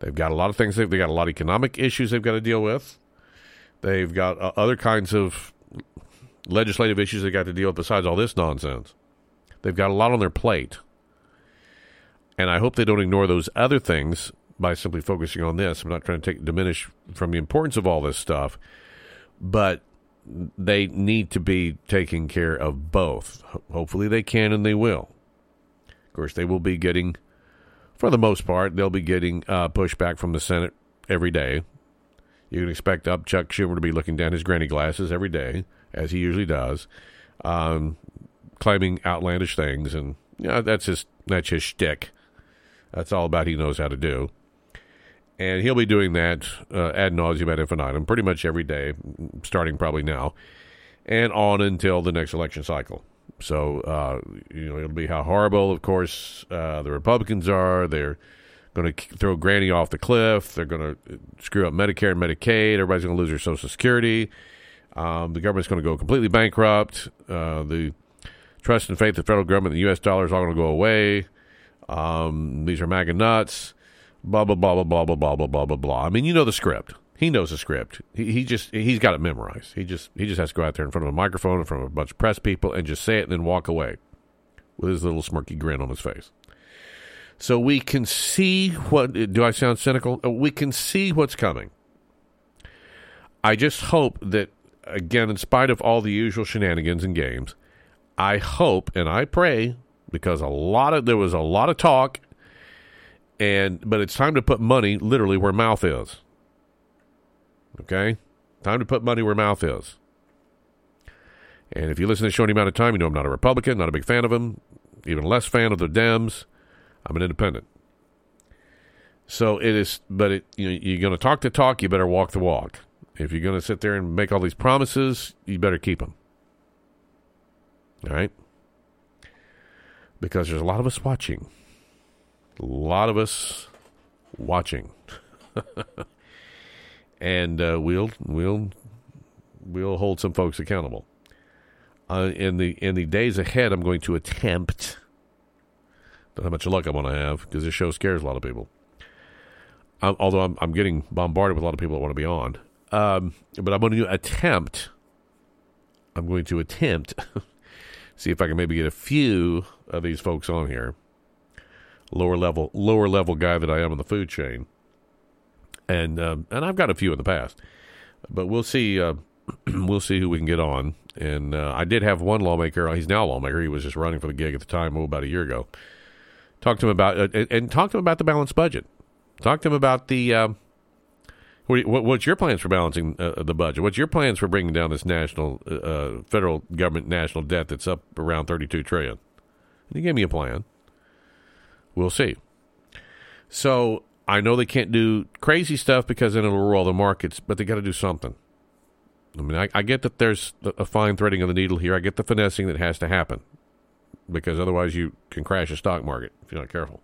Speaker 5: They've got a lot of things. They've got a lot of economic issues they've got to deal with. They've got uh, other kinds of legislative issues they got to deal with besides all this nonsense. They've got a lot on their plate. And I hope they don't ignore those other things by simply focusing on this. I'm not trying to take diminish from the importance of all this stuff, but they need to be taking care of both. Hopefully they can and they will. Of course, they will be getting, for the most part, they'll be getting uh, pushback from the Senate every day. You can expect up Chuck Schumer to be looking down his granny glasses every day, as he usually does, um, claiming outlandish things, and you know, that's his that's his shtick. That's all about he knows how to do, and he'll be doing that uh, ad nauseum ad infinitum, pretty much every day, starting probably now, and on until the next election cycle. So uh, you know it'll be how horrible, of course, uh, the Republicans are. They're going to throw Granny off the cliff. They're going to screw up Medicare and Medicaid. Everybody's going to lose their Social Security. Um, the government's going to go completely bankrupt. Uh, the trust and faith of the federal government, the U.S. dollar is all going to go away. Um, these are MAGA nuts. Blah blah blah blah blah blah blah blah blah blah blah. I mean, you know the script. He knows the script. He, he just he's got it memorized. He just he just has to go out there in front of a microphone in front of a bunch of press people and just say it and then walk away with his little smirky grin on his face. So we can see what. Do I sound cynical? Uh, We can see what's coming. I just hope that, again, in spite of all the usual shenanigans and games, I hope and I pray because a lot of there was a lot of talk, and but it's time to put money literally where mouth is. Okay, time to put money where mouth is. And if you listen to the show any amount of time, you know I'm not a Republican, not a big fan of him, even less fan of the Dems. I'm an independent. So it is, but it, you know, you're going to talk the talk, you better walk the walk. If you're going to sit there and make all these promises, you better keep them. All right? Because there's a lot of us watching. A lot of us watching. and uh, we'll we'll we'll hold some folks accountable. Uh, in the in the days ahead, I'm going to attempt. Don't how much luck I'm going to have because this show scares a lot of people. Although I'm, I'm getting bombarded with a lot of people that want to be on, um, but I'm going to attempt. I'm going to attempt see if I can maybe get a few of these folks on here. Lower level, lower level guy that I am on the food chain, and um, and I've got a few in the past, but we'll see. Uh, we'll see who we can get on. And uh, I did have one lawmaker. He's now a lawmaker. He was just running for the gig at the time, oh, about a year ago. Talked to him about uh, and, and talked to him about the balanced budget. Talked to him about the. Uh, what, what, what's your plans for balancing uh, the budget? What's your plans for bringing down this national, uh, federal government national debt that's up around thirty-two trillion? And he gave me a plan. We'll see. So I know they can't do crazy stuff because then it'll roll the markets, but they got to do something. I mean, I, I get that there's a fine threading of the needle here. I get the finessing that has to happen because otherwise you can crash a stock market if you're not careful.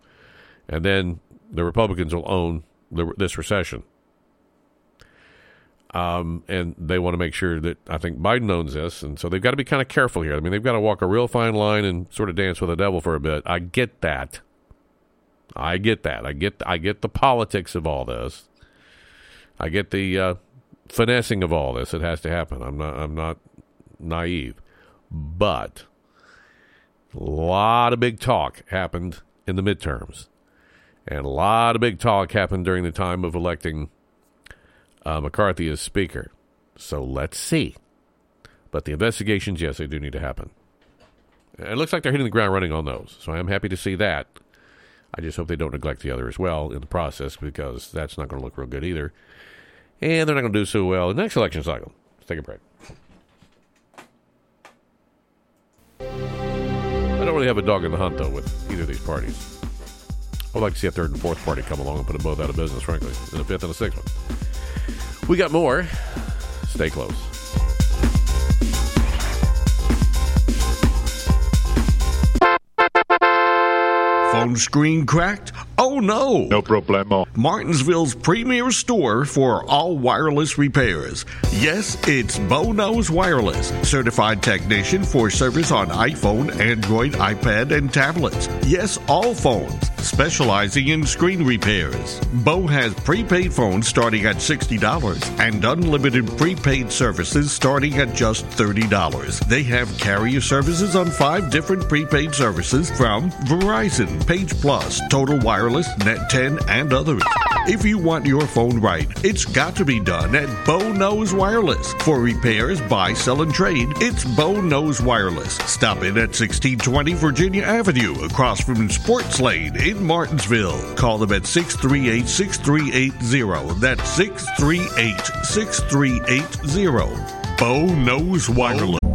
Speaker 5: And then the Republicans will own the, this recession. Um, and they want to make sure that I think Biden owns this, and so they've got to be kind of careful here. I mean, they've got to walk a real fine line and sort of dance with the devil for a bit. I get that. I get that. I get I get the politics of all this. I get the uh, finessing of all this. It has to happen. I'm not I'm not naive, but a lot of big talk happened in the midterms, and a lot of big talk happened during the time of electing uh, McCarthy as Speaker. So let's see. But the investigations, yes, they do need to happen. It looks like they're hitting the ground running on those. So I am happy to see that. I just hope they don't neglect the other as well in the process because that's not going to look real good either. And they're not going to do so well in the next election cycle. Let's take a break. I don't really have a dog in the hunt, though, with either of these parties. I'd like to see a third and fourth party come along and put them both out of business, frankly, and a fifth and a sixth one. We got more. Stay close.
Speaker 6: Phone screen cracked? Oh no! No problemo. Martinsville's premier store for all wireless repairs. Yes, it's Bo Knows Wireless, certified technician for service on iPhone, Android, iPad, and tablets. Yes, all phones. specializing in screen repairs. Bo has prepaid phones starting at $60 and unlimited prepaid services starting at just $30. They have carrier services on five different prepaid services from Verizon, Page Plus, Total Wireless, Net 10, and others. If you want your phone right, it's got to be done at Bo Knows Wireless. For repairs, buy, sell, and trade, it's Bo Knows Wireless. Stop in at 1620 Virginia Avenue, across from Sports Lane in Martinsville. Call them at 638 6380. That's 638 6380. Bo Knows Wireless.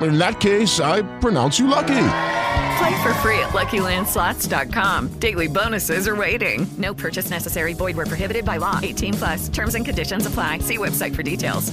Speaker 15: In that case, I pronounce you lucky.
Speaker 16: Play for free at LuckyLandSlots.com. Daily bonuses are waiting. No purchase necessary. Void where prohibited by law. 18 plus. Terms and conditions apply. See website for details.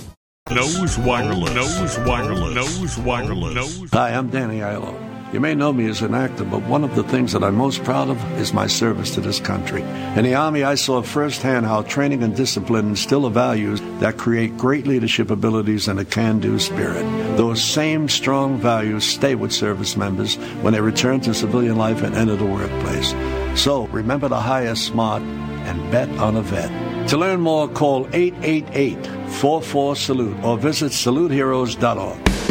Speaker 6: Knows Wireless. Knows Wireless. Knows Wireless. Knows.
Speaker 7: Hi, I'm Danny Aiello. You may know me as an actor, but one of the things that I'm most proud of is my service to this country. In the Army, I saw firsthand how training and discipline instill values that create great leadership abilities and a can do spirit. Those same strong values stay with service members when they return to civilian life and enter the workplace. So remember to hire smart and bet on a vet. To learn more, call 888 44 Salute or visit saluteheroes.org.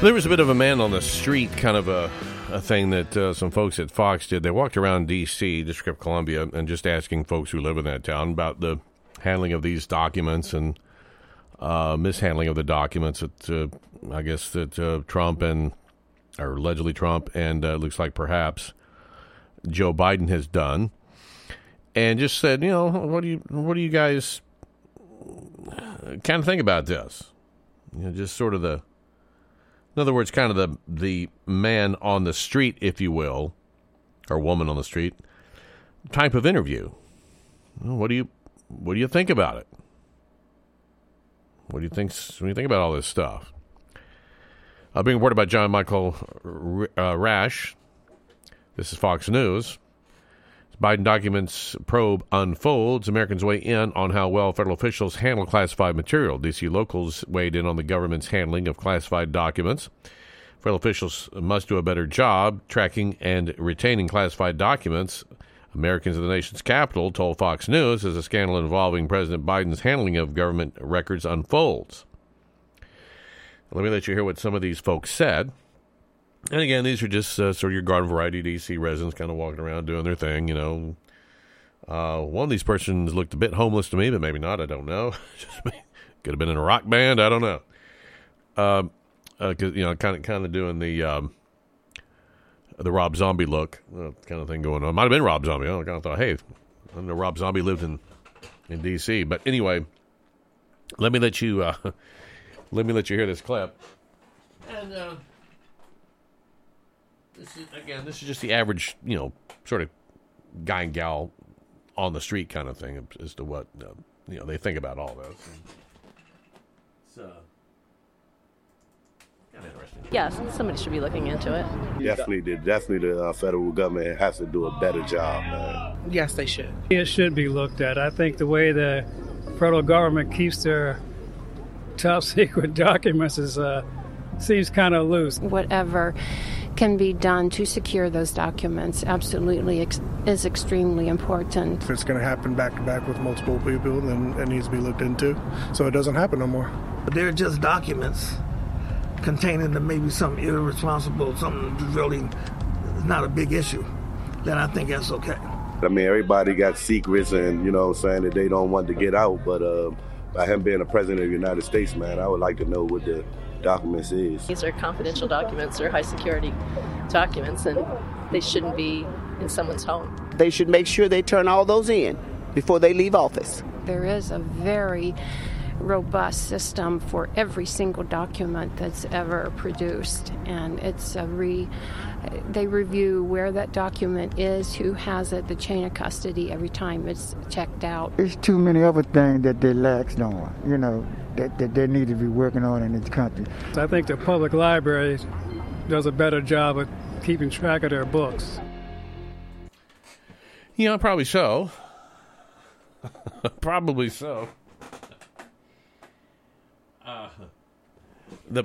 Speaker 5: There was a bit of a man on the street kind of a, a thing that uh, some folks at Fox did. They walked around D.C., District of Columbia, and just asking folks who live in that town about the handling of these documents and uh, mishandling of the documents that uh, I guess that uh, Trump and or allegedly Trump and uh, looks like perhaps Joe Biden has done, and just said, you know, what do you what do you guys kind of think about this? You know, just sort of the in other words, kind of the the man on the street, if you will, or woman on the street type of interview. What do you what do you think about it? What do you think? Do you think about all this stuff? Uh, being reported by John Michael uh, Raasch. This is Fox News. Biden documents probe unfolds. Americans weigh in on how well federal officials handle classified material. D.C. locals weighed in on the government's handling of classified documents. Federal officials must do a better job tracking and retaining classified documents. Americans in the nation's capital told Fox News as a scandal involving President Biden's handling of government records unfolds. Let me let you hear what some of these folks said. And again, these are just uh, sort of your garden variety DC residents kind of walking around doing their thing, you know. Uh, one of these persons looked a bit homeless to me, but maybe not. I don't know. Could have been in a rock band. I don't know. Um, uh, cause, you know, kind of, kind of doing the, um, the Rob Zombie look, uh, kind of thing going on. Might have been Rob Zombie. I kind of thought, hey, I know Rob Zombie lived in, in DC. But anyway, let me let you, uh, let me let you hear this clip. And, uh, this is again, this is just the average, you know, sort of guy and gal on the street kind of thing as to what uh, you know they think about all this. So. kind of interesting.
Speaker 17: Yes, somebody should be looking into it.
Speaker 18: Definitely, the, definitely the uh, federal government has to do a better job, man.
Speaker 19: Yes, they should. It should be looked at. I think the way the federal government keeps their top secret documents is uh, seems kind of loose.
Speaker 20: Whatever can be done to secure those documents absolutely ex- is extremely important.
Speaker 21: If it's going to happen back to back with multiple people, then it needs to be looked into so it doesn't happen no more.
Speaker 22: They're just documents containing the, maybe something irresponsible, something really not a big issue, then I think that's okay.
Speaker 18: I mean, everybody got secrets and, you know what I'm saying, that they don't want to get out, but uh, by him being a president of the United States, man, I would like to know what the documents is.
Speaker 17: These are confidential documents, they're high security documents, and they shouldn't be in someone's home.
Speaker 23: They should make sure they turn all those in before they leave office.
Speaker 20: There is a very robust system for every single document that's ever produced, and it's a re. They review where that document is, who has it, the chain of custody every time it's checked out.
Speaker 24: There's too many other things that they lax on, you know, that, that they need to be working on in this country.
Speaker 19: I think the public library does a better job of keeping track of their books.
Speaker 5: Yeah, probably so. probably so. Uh, the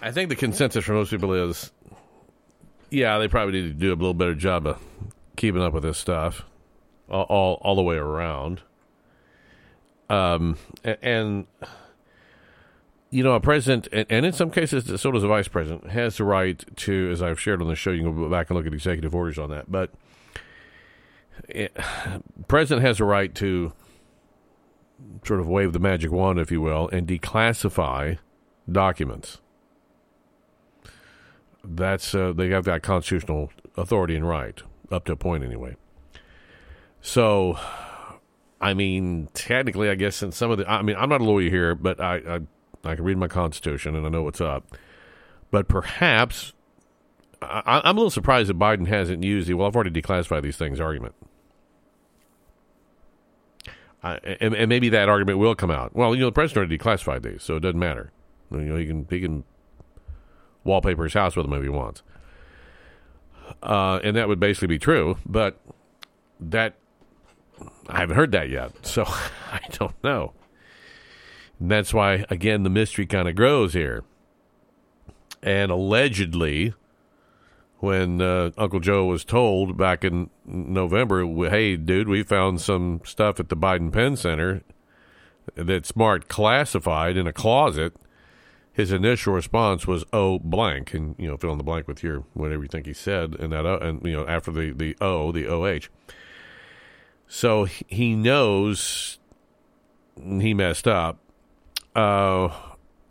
Speaker 5: I think the consensus for most people is, yeah, they probably need to do a little better job of keeping up with this stuff, all all, all the way around. Um, and you know, a president, and, in some cases, so does a vice president, has the right to, as I've shared on the show, you can go back and look at executive orders on that, but it, president has a right to sort of wave the magic wand, if you will, and declassify documents. That's uh, they have that constitutional authority and right up to a point, anyway. So, I mean, technically, I guess in some of the, I mean, I'm not a lawyer here, but I I, I can read my constitution and I know what's up. But perhaps I, I'm a little surprised that Biden hasn't used the "well, I've already declassified these things" argument. And, and maybe that argument will come out. Well, you know, the president already declassified these, so it doesn't matter. You know, he can he can wallpaper his house with them if he wants, uh, and that would basically be true. But that I haven't heard that yet, so I don't know. And that's why, again, the mystery kind of grows here. And allegedly, when uh, Uncle Joe was told back in November, hey, dude, we found some stuff at the Biden Penn Center that's marked classified in a closet, his initial response was, oh, blank. And, you know, fill in the blank with your whatever you think he said. And that, uh, and, you know, after the, the O, the OH. So he knows he messed up. Uh,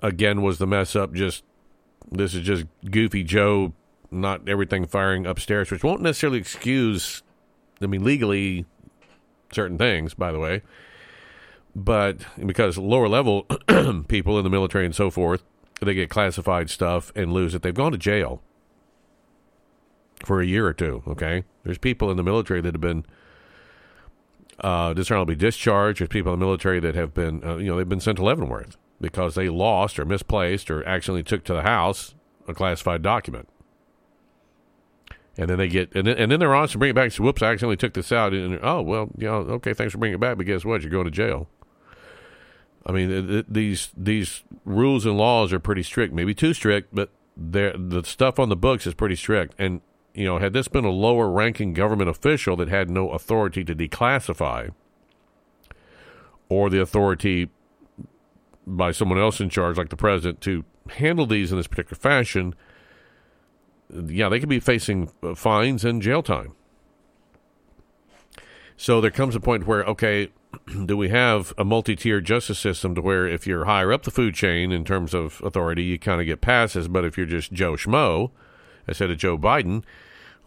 Speaker 5: again, was the mess up just this is just goofy Joe, not everything firing upstairs, which won't necessarily excuse, I mean, legally certain things, by the way. But because lower level people in the military and so forth, they get classified stuff and lose it. They've gone to jail for a year or two. Okay, there's people in the military that have been uh, dishonorably discharged. There's people in the military that have been, uh, you know, they've been sent to Leavenworth because they lost or misplaced or accidentally took to the house a classified document. And then they get, and then, and then they're honest to bring it back. Say, Whoops, I accidentally took this out. And oh well, you know, okay, thanks for bringing it back. But guess what? You're going to jail. I mean, th- th- these these rules and laws are pretty strict. Maybe too strict, but the stuff on the books is pretty strict. And you know, had this been a lower ranking government official that had no authority to declassify, or the authority by someone else in charge, like the president, to handle these in this particular fashion, yeah, they could be facing uh, fines and jail time. So there comes a point where, okay, do we have a multi-tiered justice system to where if you're higher up the food chain in terms of authority, you kind of get passes, but if you're just Joe Schmo, instead to Joe Biden,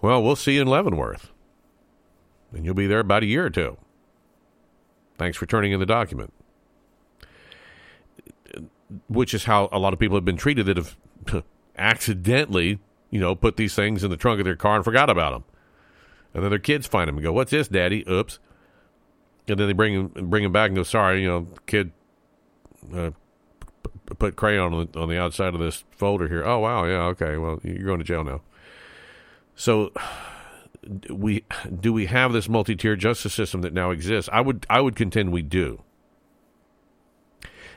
Speaker 5: well, we'll see you in Leavenworth, and you'll be there about a year or two. Thanks for turning in the document. Which is how a lot of people have been treated that have accidentally, you know, put these things in the trunk of their car and forgot about them. And then their kids find them and go, "What's this, Daddy?" Oops. And then they bring them, bring them back and go, "Sorry, you know, kid uh, put crayon on the, on the outside of this folder here. Oh wow, yeah, okay. Well, you're going to jail now." So, we do we have this multi-tier justice system that now exists? I would I would contend we do.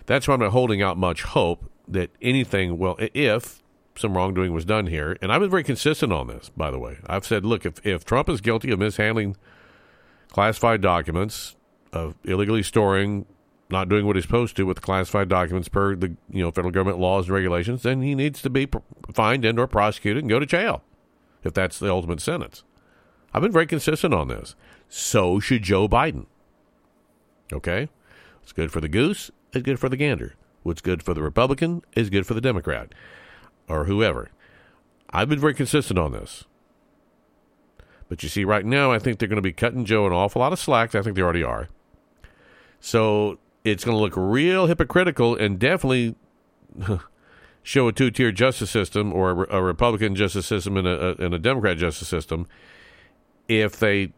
Speaker 5: That's why I'm not holding out much hope that anything. Well, if some wrongdoing was done here, and I've been very consistent on this, by the way. I've said, look, if if Trump is guilty of mishandling classified documents, of illegally storing, not doing what he's supposed to with classified documents per the you know federal government laws and regulations, then he needs to be fined and or prosecuted and go to jail if that's the ultimate sentence. I've been very consistent on this. So should Joe Biden. Okay? It's good for the goose, it's good for the gander. What's good for the Republican is good for the Democrat or whoever. I've been very consistent on this. But you see, right now, I think they're going to be cutting Joe an awful lot of slack. I think they already are. So it's going to look real hypocritical and definitely show a two tier justice system or a, a, Republican justice system and a, a, and a Democrat justice system if they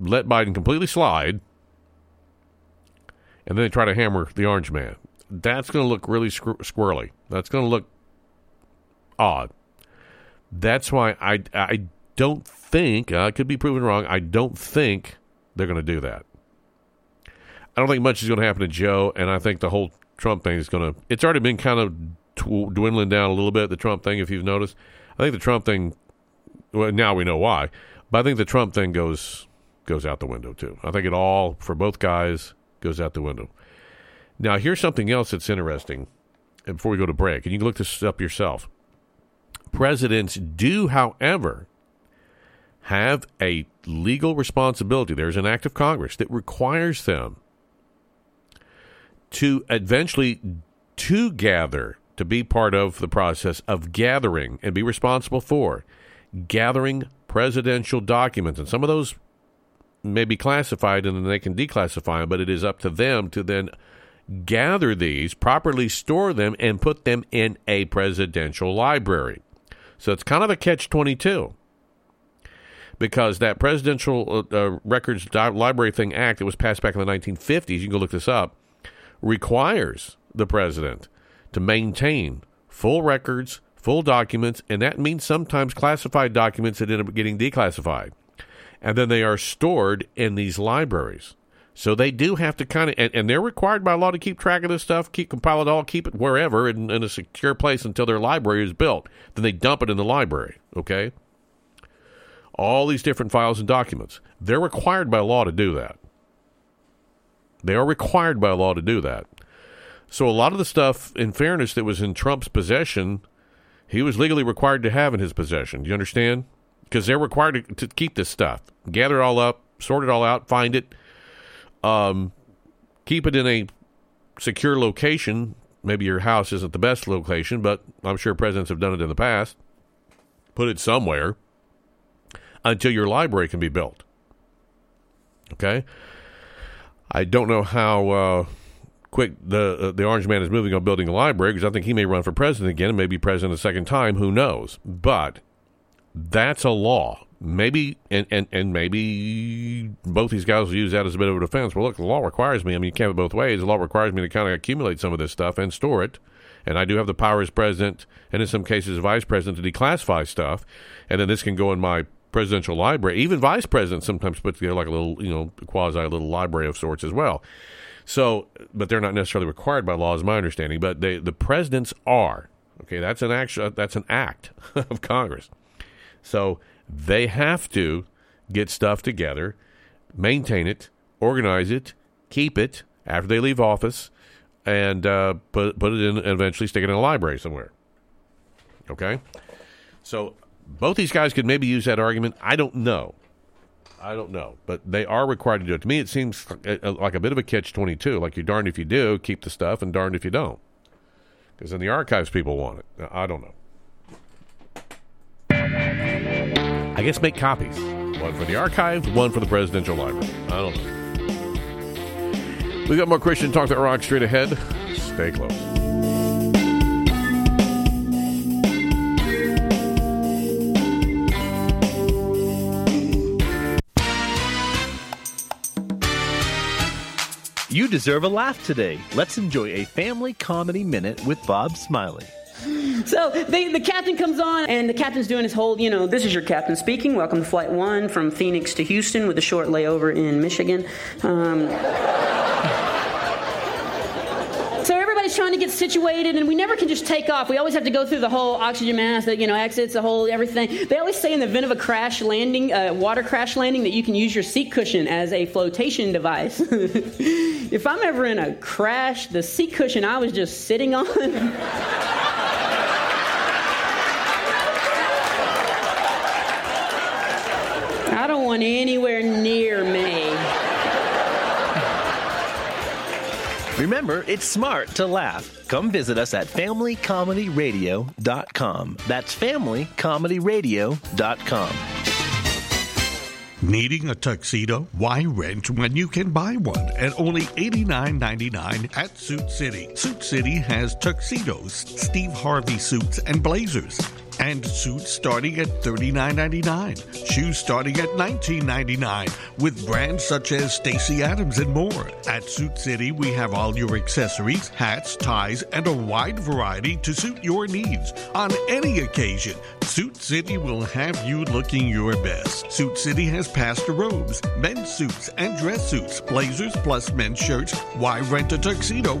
Speaker 5: let Biden completely slide and then they try to hammer the orange man. That's going to look really squirrely. That's going to look odd. That's why I, I don't think, I could be proven wrong, I don't think they're going to do that. I don't think much is going to happen to Joe, and I think the whole Trump thing is going to. It's already been kind of dwindling down a little bit. The Trump thing, if you've noticed, I think the Trump thing. Well, now we know why, but I think the Trump thing goes goes out the window too. I think it all for both guys goes out the window. Now, here's something else that's interesting. Before we go to break, and you can look this up yourself. Presidents do, however, have a legal responsibility. There's an act of Congress that requires them to eventually to gather to be part of the process of gathering and be responsible for gathering presidential documents. And some of those may be classified and then they can declassify them but it is up to them to then gather these properly store them and put them in a presidential library. So it's kind of a catch 22 because that presidential uh, uh, records library thing act that was passed back in the 1950s you can go look this up requires the president to maintain full records, full documents, and that means sometimes classified documents that end up getting declassified. And then they are stored in these libraries. So they do have to kind of, and, and, they're required by law to keep track of this stuff, keep compile it all, keep it wherever in, in a secure place until their library is built. Then they dump it in the library. Okay, all these different files and documents. They're required by law to do that. They are required by law to do that. So a lot of the stuff, in fairness, that was in Trump's possession, he was legally required to have in his possession. Do you understand? Because they're required to, to, keep this stuff, gather it all up, sort it all out, find it, um, keep it in a secure location. Maybe your house isn't the best location, but I'm sure presidents have done it in the past. Put it somewhere until your library can be built. Okay? I don't know how uh, quick the uh, the Orange Man is moving on building a library because I think he may run for president again and maybe president a second time. Who knows? But that's a law. Maybe and, and, and maybe both these guys will use that as a bit of a defense. Well, look, the law requires me. I mean, you can't have it both ways. The law requires me to kind of accumulate some of this stuff and store it. And I do have the power as president, and in some cases, vice president, to declassify stuff. And then this can go in my presidential library. Even vice presidents sometimes put together like a little, you know, quasi little library of sorts as well. So, but they're not necessarily required by law, is my understanding. But they, the presidents are. Okay, that's an actual that's an act of Congress. So they have to get stuff together, maintain it, organize it, keep it after they leave office, and uh, put put it in, and eventually stick it in a library somewhere. Okay, so both these guys could maybe use that argument. I don't know. I don't know, but they are required to do it. To me, it seems like a bit of a catch twenty two. Like you're darned if you do, keep the stuff, and darned if you don't, because then the archives people want it. I don't know. I guess make copies. One for the archive, one for the presidential library. I don't know. We got more Christian talk that rock straight ahead. Stay close.
Speaker 25: You deserve a laugh today. Let's enjoy a family comedy minute with Bob Smiley.
Speaker 26: So they, the captain comes on, and the captain's doing his whole, you know, this is your captain speaking. Welcome to Flight One from Phoenix to Houston with a short layover in Michigan. Um, everybody's trying to get situated, and we never can just take off. We always have to go through the whole oxygen mask, that you know, exits, the whole everything. They always say in the event of a crash landing, uh, water crash landing, that you can use your seat cushion as a flotation device. if I'm ever in a crash, the seat cushion I was just sitting on. I don't want anywhere near me.
Speaker 25: Remember, it's smart to laugh. Come visit us at familycomedyradio.com. That's familycomedyradio.com.
Speaker 6: Needing a tuxedo? Why rent when you can buy one at only $89.99 at Suit City? Suit City has tuxedos, Steve Harvey suits, and blazers. And suits starting at $39.99. Shoes starting at $19.99 with brands such as Stacy Adams and more. At Suit City, we have all your accessories, hats, ties, and a wide variety to suit your needs on any occasion. Suit City will have you looking your best. Suit City has pastor robes, men's suits, and dress suits, blazers plus men's shirts. Why rent a tuxedo?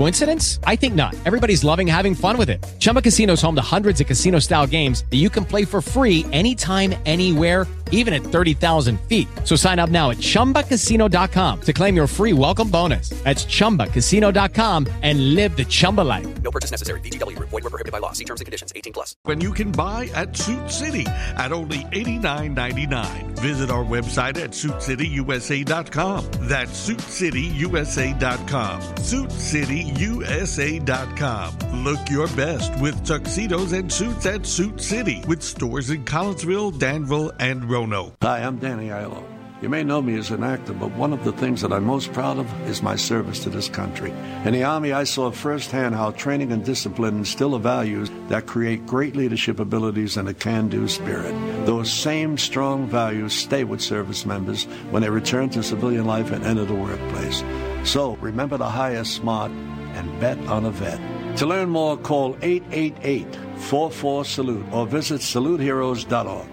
Speaker 27: Coincidence? I think not. Everybody's loving having fun with it. Chumba Casino is home to hundreds of casino style games that you can play for free anytime, anywhere even at 30,000 feet. So sign up now at ChumbaCasino.com to claim your free welcome bonus. That's ChumbaCasino.com and live the Chumba life.
Speaker 28: No purchase necessary. VGW. Void were prohibited by law. See terms and conditions. 18 plus.
Speaker 6: When you can buy at Suit City at only $89.99. Visit our website at SuitCityUSA.com. That's SuitCityUSA.com. SuitCityUSA.com. Look your best with tuxedos and suits at Suit City with stores in Collinsville, Danville, and Roanoke.
Speaker 7: Hi, I'm Danny Aiello. You may know me as an actor, but one of the things that I'm most proud of is my service to this country. In the Army, I saw firsthand how training and discipline instill values that create great leadership abilities and a can do spirit. Those same strong values stay with service members when they return to civilian life and enter the workplace. So remember to hire smart and bet on a vet. To learn more, call 888 44 Salute or visit saluteheroes.org.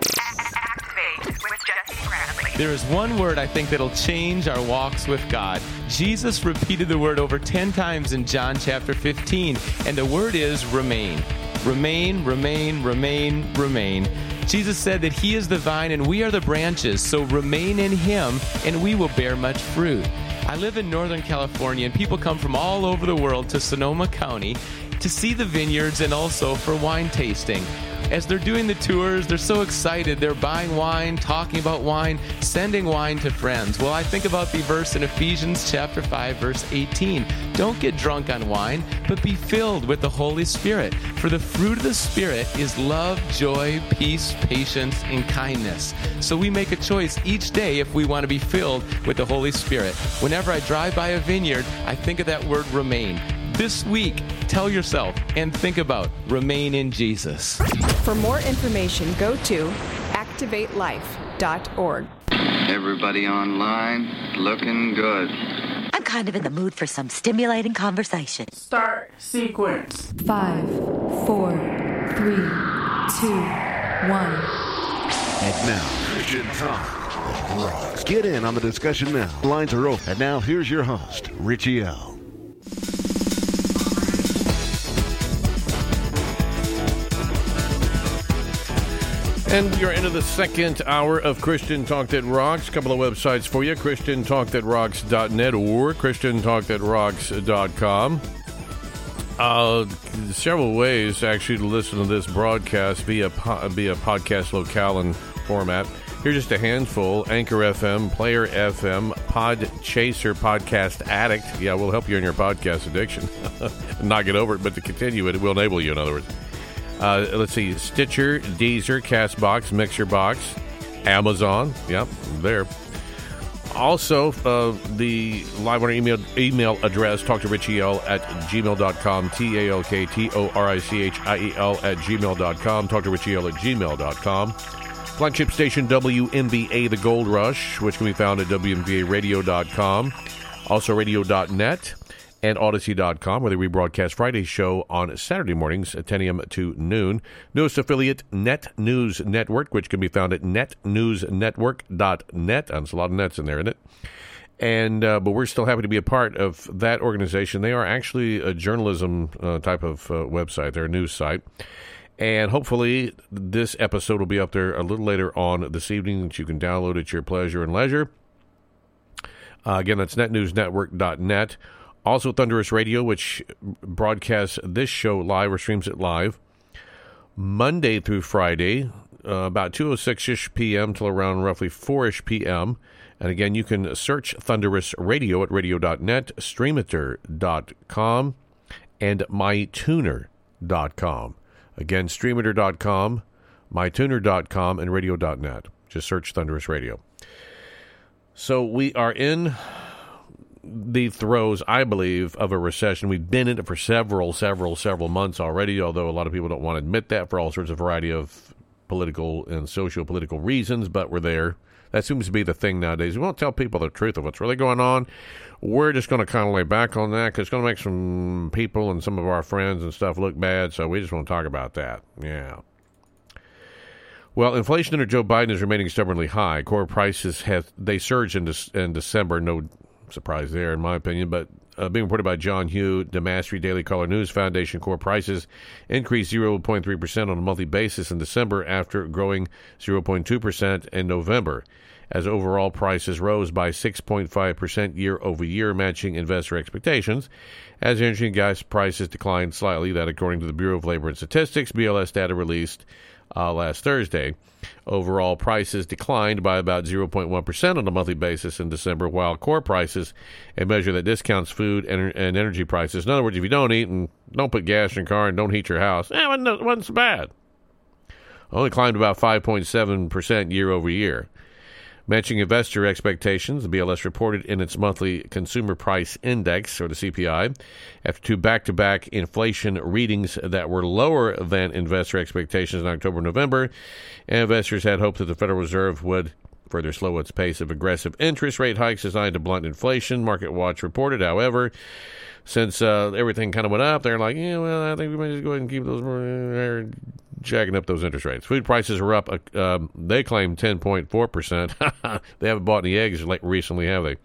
Speaker 29: There is one word I think that'll change our walks with God. Jesus repeated the word over 10 times in John chapter 15, and the word is remain. Remain, remain, remain, remain. Jesus said that He is the vine and we are the branches, so remain in Him and we will bear much fruit. I live in Northern California, and people come from all over the world to Sonoma County to see the vineyards and also for wine tasting. As they're doing the tours, they're so excited. They're buying wine, talking about wine, sending wine to friends. Well, I think about the verse in Ephesians chapter 5 verse 18. Don't get drunk on wine, but be filled with the Holy Spirit. For the fruit of the Spirit is love, joy, peace, patience, and kindness. So we make a choice each day if we want to be filled with the Holy Spirit. Whenever I drive by a vineyard, I think of that word remain. This week, tell yourself and think about remain in Jesus.
Speaker 30: For more information, go to activatelife.org.
Speaker 31: Everybody online looking good.
Speaker 32: I'm kind of in the mood for some stimulating conversation.
Speaker 33: Start sequence.
Speaker 34: Five, four, three, two, one.
Speaker 15: And now, Christian Talk rocks. Get in on the discussion now. Lines are open. And now, here's your host, Richie L.
Speaker 5: And are into the second hour of Christian Talk That Rocks. A couple of websites for you ChristianTalkThatRocks.net or ChristianTalkThatRocks.com. Uh, several ways actually to listen to this broadcast via, po- via podcast locale and format. Here's just a handful Anchor FM, Player FM, Pod Chaser, Podcast Addict. Yeah, we'll help you in your podcast addiction. Not get over it, but to continue it, it will enable you, in other words. Uh, let's see, Stitcher, Deezer, Castbox, Mixerbox, Amazon. Yep, there. Also, uh, the live on email email address, talk to Richie L at gmail.com, T A L K T O R I C H I E L at gmail.com, talk to Richie L at gmail.com. Flagship station WMVA The Gold Rush, which can be found at WMVAradio.com, also radio.net and Audacy.com, where they rebroadcast Friday's show on Saturday mornings at 10 a.m. to noon. Newest affiliate, Net News Network, which can be found at netnewsnetwork.net. There's a lot of nets in there, isn't it? And uh, but we're still happy to be a part of that organization. They are actually a journalism uh, type of uh, website. They're a news site. And hopefully, this episode will be up there a little later on this evening that you can download at your pleasure and leisure. Uh, again, that's netnewsnetwork.net. Also, Thunderous Radio, which broadcasts this show live or streams it live Monday through Friday, uh, about 2.06 ish p.m. till around roughly 4 ish p.m. And again, you can search Thunderous Radio at radio.net, streamiter.com, and mytuner.com. Again, streamiter.com, mytuner.com, and radio.net. Just search Thunderous Radio. So we are in the throes, I believe, of a recession. We've been in it for several, several, several months already, although a lot of people don't want to admit that for all sorts of variety of political and socio political reasons, but we're there. That seems to be the thing nowadays. We won't tell people the truth of what's really going on. We're just going to kind of lay back on that because it's going to make some people and some of our friends and stuff look bad. So we just want to talk about that. Yeah. Well, inflation under Joe Biden is remaining stubbornly high. Core prices have they surged in, De- in December. No surprise there, in my opinion. But uh, being reported by John Hugh, DeMastri Daily Caller News Foundation, core prices increased 0.3% on a monthly basis in December after growing 0.2% in November, as overall prices rose by 6.5% year over year, matching investor expectations. As energy and gas prices declined slightly, that according to the Bureau of Labor and Statistics, BLS data released uh, last Thursday. Overall prices declined by about 0.1% on a monthly basis in December, while core prices, a measure that discounts food and, and energy prices, in other words, if you don't eat and don't put gas in your car and don't heat your house, eh, it wasn't, it wasn't so bad. Only climbed about 5.7% year over year. Matching investor expectations, the BLS reported in its monthly Consumer Price Index, or the CPI, after two back to back inflation readings that were lower than investor expectations in October and November. Investors had hoped that the Federal Reserve would further slow its pace of aggressive interest rate hikes designed to blunt inflation. Market Watch reported, however, since uh, everything kind of went up, they're like, yeah, well, I think we might just go ahead and keep those jacking up those interest rates. Food prices are up. Uh, um, they claim 10.4 percent. They haven't bought any eggs recently, have they?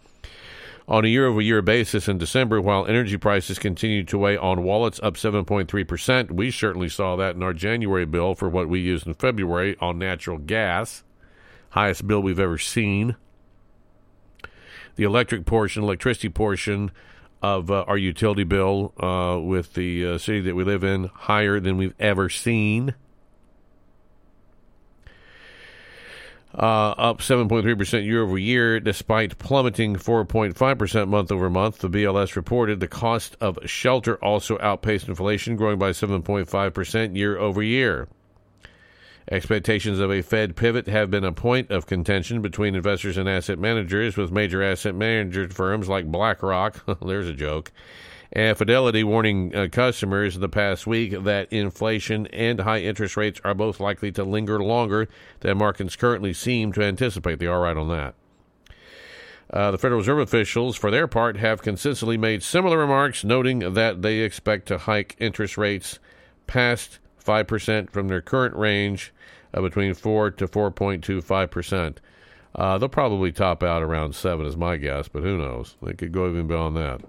Speaker 5: On a year-over-year basis in December, while energy prices continued to weigh on wallets, up 7.3 percent. We certainly saw that in our January bill for what we used in February on natural gas, highest bill we've ever seen. The electric portion, electricity portion of uh, our utility bill uh, with the uh, city that we live in higher than we've ever seen. Uh, up 7.3% year over year, despite plummeting 4.5% month over month. The BLS reported the cost of shelter also outpaced inflation, growing by 7.5% year over year. Expectations of a Fed pivot have been a point of contention between investors and asset managers, with major asset manager firms like BlackRock, there's a joke, and Fidelity warning uh, customers the past week that inflation and high interest rates are both likely to linger longer than markets currently seem to anticipate. They are right on that. Uh, the Federal Reserve officials, for their part, have consistently made similar remarks, noting that they expect to hike interest rates past 5% from their current range of between 4 to 4.25%. Uh, they'll probably top out around 7 is my guess, but who knows? They could go even beyond that.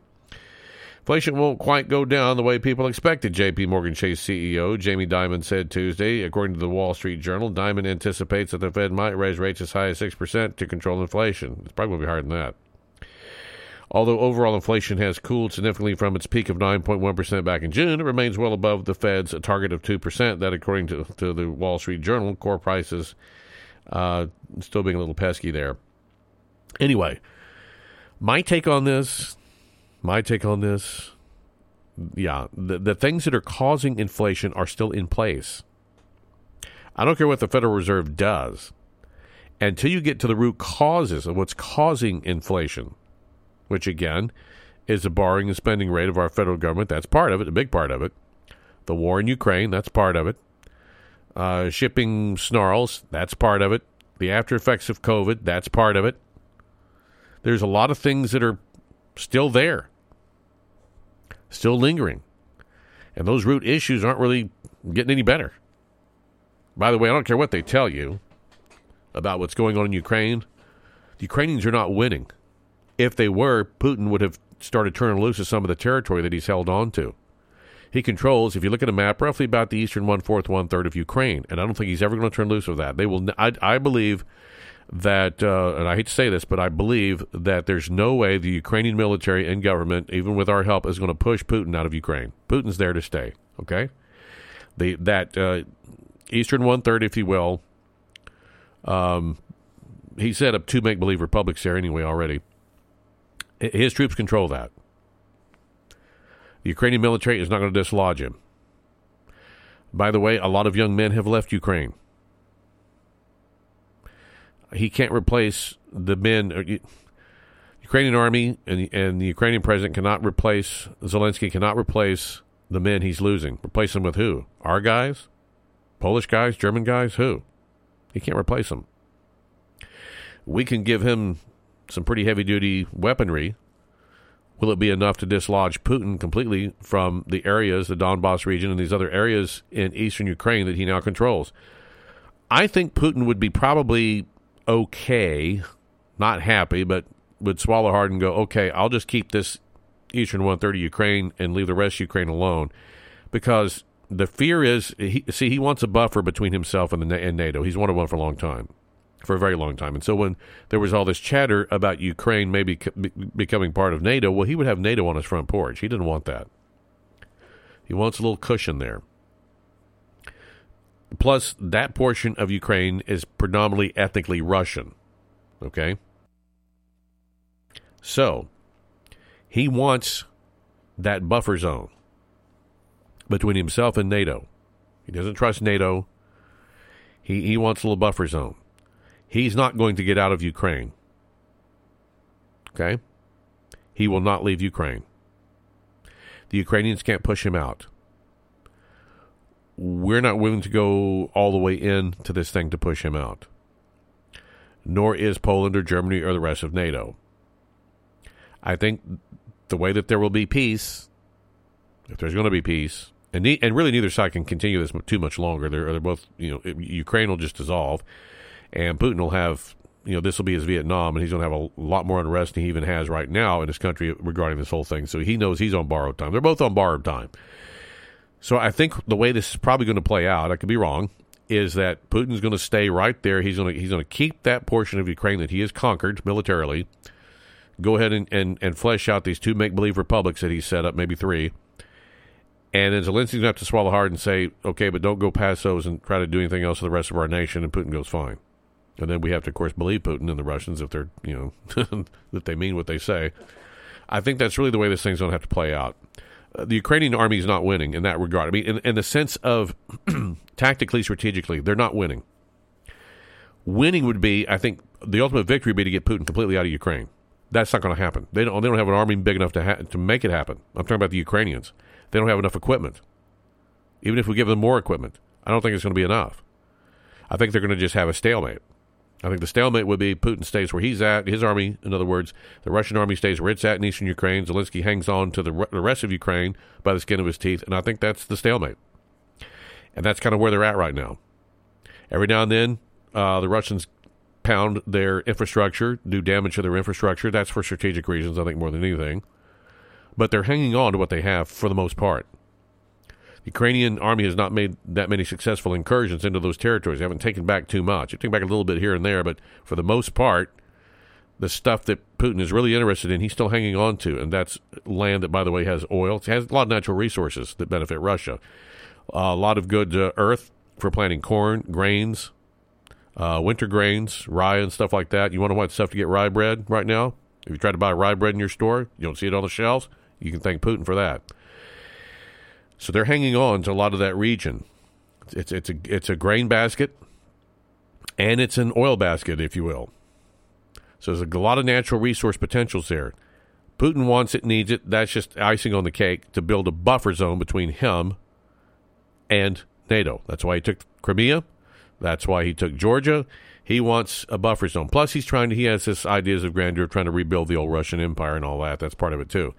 Speaker 5: Inflation won't quite go down the way people expected, JP Morgan Chase CEO Jamie Dimon said Tuesday. According to the Wall Street Journal, Dimon anticipates that the Fed might raise rates as high as 6% to control inflation. It's probably going to be higher than that. Although overall inflation has cooled significantly from its peak of 9.1% back in June, it remains well above the Fed's target of 2%. That, according to, to the Wall Street Journal, core prices uh, still being a little pesky there. Anyway, my take on this, my take on this, yeah, the, the things that are causing inflation are still in place. I don't care what the Federal Reserve does. Until you get to the root causes of what's causing inflation, which again is the borrowing and spending rate of our federal government. That's part of it, a big part of it. The war in Ukraine, that's part of it. Uh, shipping snarls, that's part of it. The after effects of COVID, that's part of it. There's a lot of things that are still there. still lingering. And those root issues aren't really getting any better. By the way, I don't care what they tell you about what's going on in Ukraine. The Ukrainians are not winning. If they were, Putin would have started turning loose of some of the territory that he's held on to. He controls, if you look at a map, roughly about the eastern one fourth, one third of Ukraine, and I don't think he's ever going to turn loose of that. They will. I, I believe that, uh, and I hate to say this, but I believe that there's no way the Ukrainian military and government, even with our help, is going to push Putin out of Ukraine. Putin's there to stay. Okay, the that uh, eastern one third, if you will. Um, he set up two make believe republics there anyway already. His troops control that. The Ukrainian military is not going to dislodge him. By the way, a lot of young men have left Ukraine. He can't replace the men. uh, Ukrainian army and, and the Ukrainian president cannot replace Zelensky. Cannot replace the men he's losing. Replace them with who? Our guys, Polish guys, German guys. Who? He can't replace them. We can give him some pretty heavy duty weaponry Will it be enough to dislodge Putin completely from the areas, the Donbass region, and these other areas in eastern Ukraine that he now controls? I think Putin would be probably okay, not happy, but would swallow hard and go, okay, I'll just keep this eastern 130 Ukraine and leave the rest of Ukraine alone, because the fear is, he, see, he wants a buffer between himself and the and NATO. He's wanted one for a long time for a very long time. And so when there was all this chatter about Ukraine maybe be- becoming part of NATO, well, he would have NATO on his front porch. He didn't want that. He wants a little cushion there. Plus, that portion of Ukraine is predominantly ethnically Russian. Okay? So, he wants that buffer zone between himself and NATO. He doesn't trust NATO. He, he wants a little buffer zone. He's not going to get out of Ukraine. Okay? He will not leave Ukraine. The Ukrainians can't push him out. We're not willing to go all the way into this thing to push him out. Nor is Poland or Germany or the rest of NATO. I think the way that there will be peace, if there's going to be peace, and ne- and really neither side can continue this too much longer. They're, they're both, you know, Ukraine will just dissolve and Putin will have you know this will be his Vietnam, and he's going to have a lot more unrest than he even has right now in his country regarding this whole thing. So he knows he's on borrowed time. They're both on borrowed time. So I think the way this is probably going to play out, I could be wrong, is that Putin's going to stay right there. He's going to he's going to keep that portion of Ukraine that he has conquered militarily. Go ahead and, and, and flesh out these two make believe republics that he's set up, maybe three. And then Zelensky's going to have to swallow hard and say, okay, but don't go past those and try to do anything else to the rest of our nation. And Putin goes, fine. And then we have to, of course, believe Putin and the Russians if they're, you know, that they mean what they say. I think that's really the way this thing's going to have to play out. Uh, the Ukrainian army is not winning in that regard. I mean, in, in the sense of tactically, strategically, they're not winning. Winning would be, I think, the ultimate victory would be to get Putin completely out of Ukraine. That's not going to happen. They don't. They don't have an army big enough to ha- to make it happen. I'm talking about the Ukrainians. They don't have enough equipment. Even if we give them more equipment, I don't think it's going to be enough. I think they're going to just have a stalemate. I think the stalemate would be Putin stays where he's at, his army, in other words, the Russian army stays where it's at in eastern Ukraine. Zelensky hangs on to the, the rest of Ukraine by the skin of his teeth, and I think that's the stalemate. And that's kind of where they're at right now. Every now and then, uh, the Russians pound their infrastructure, do damage to their infrastructure. That's for strategic reasons, I think, more than anything. But they're hanging on to what they have for the most part. The Ukrainian army has not made that many successful incursions into those territories. They haven't taken back too much. They taken back a little bit here and there, but for the most part, the stuff that Putin is really interested in, he's still hanging on to, and that's land that, by the way, has oil. It has a lot of natural resources that benefit Russia. Uh, a lot of good uh, earth for planting corn, grains, uh, winter grains, rye, and stuff like that. You want to want stuff to get rye bread right now? If you try to buy rye bread in your store, you don't see it on the shelves. You can thank Putin for that. So they're hanging on to a lot of that region. It's it's a it's a grain basket, and it's an oil basket, if you will. So there's a lot of natural resource potentials there. Putin wants it, needs it. That's just icing on the cake to build a buffer zone between him and NATO. That's why he took Crimea. That's why he took Georgia. He wants a buffer zone. Plus, he's trying to. He has this ideas of grandeur, trying to rebuild the old Russian Empire and all that. That's part of it too.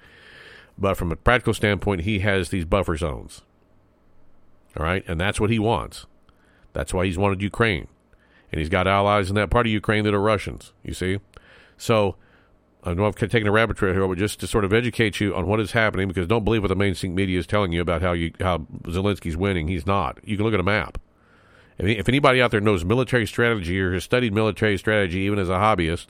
Speaker 5: But from a practical standpoint, he has these buffer zones. All right, and that's what he wants. That's why he's wanted Ukraine, and he's got allies in that part of Ukraine that are Russians. You see, so I know I've taken a rabbit trail here, but just to sort of educate you on what is happening, because don't believe what the mainstream media is telling you about how you how Zelensky's winning. He's not. You can look at a map. If, anybody out there knows military strategy or has studied military strategy, even as a hobbyist,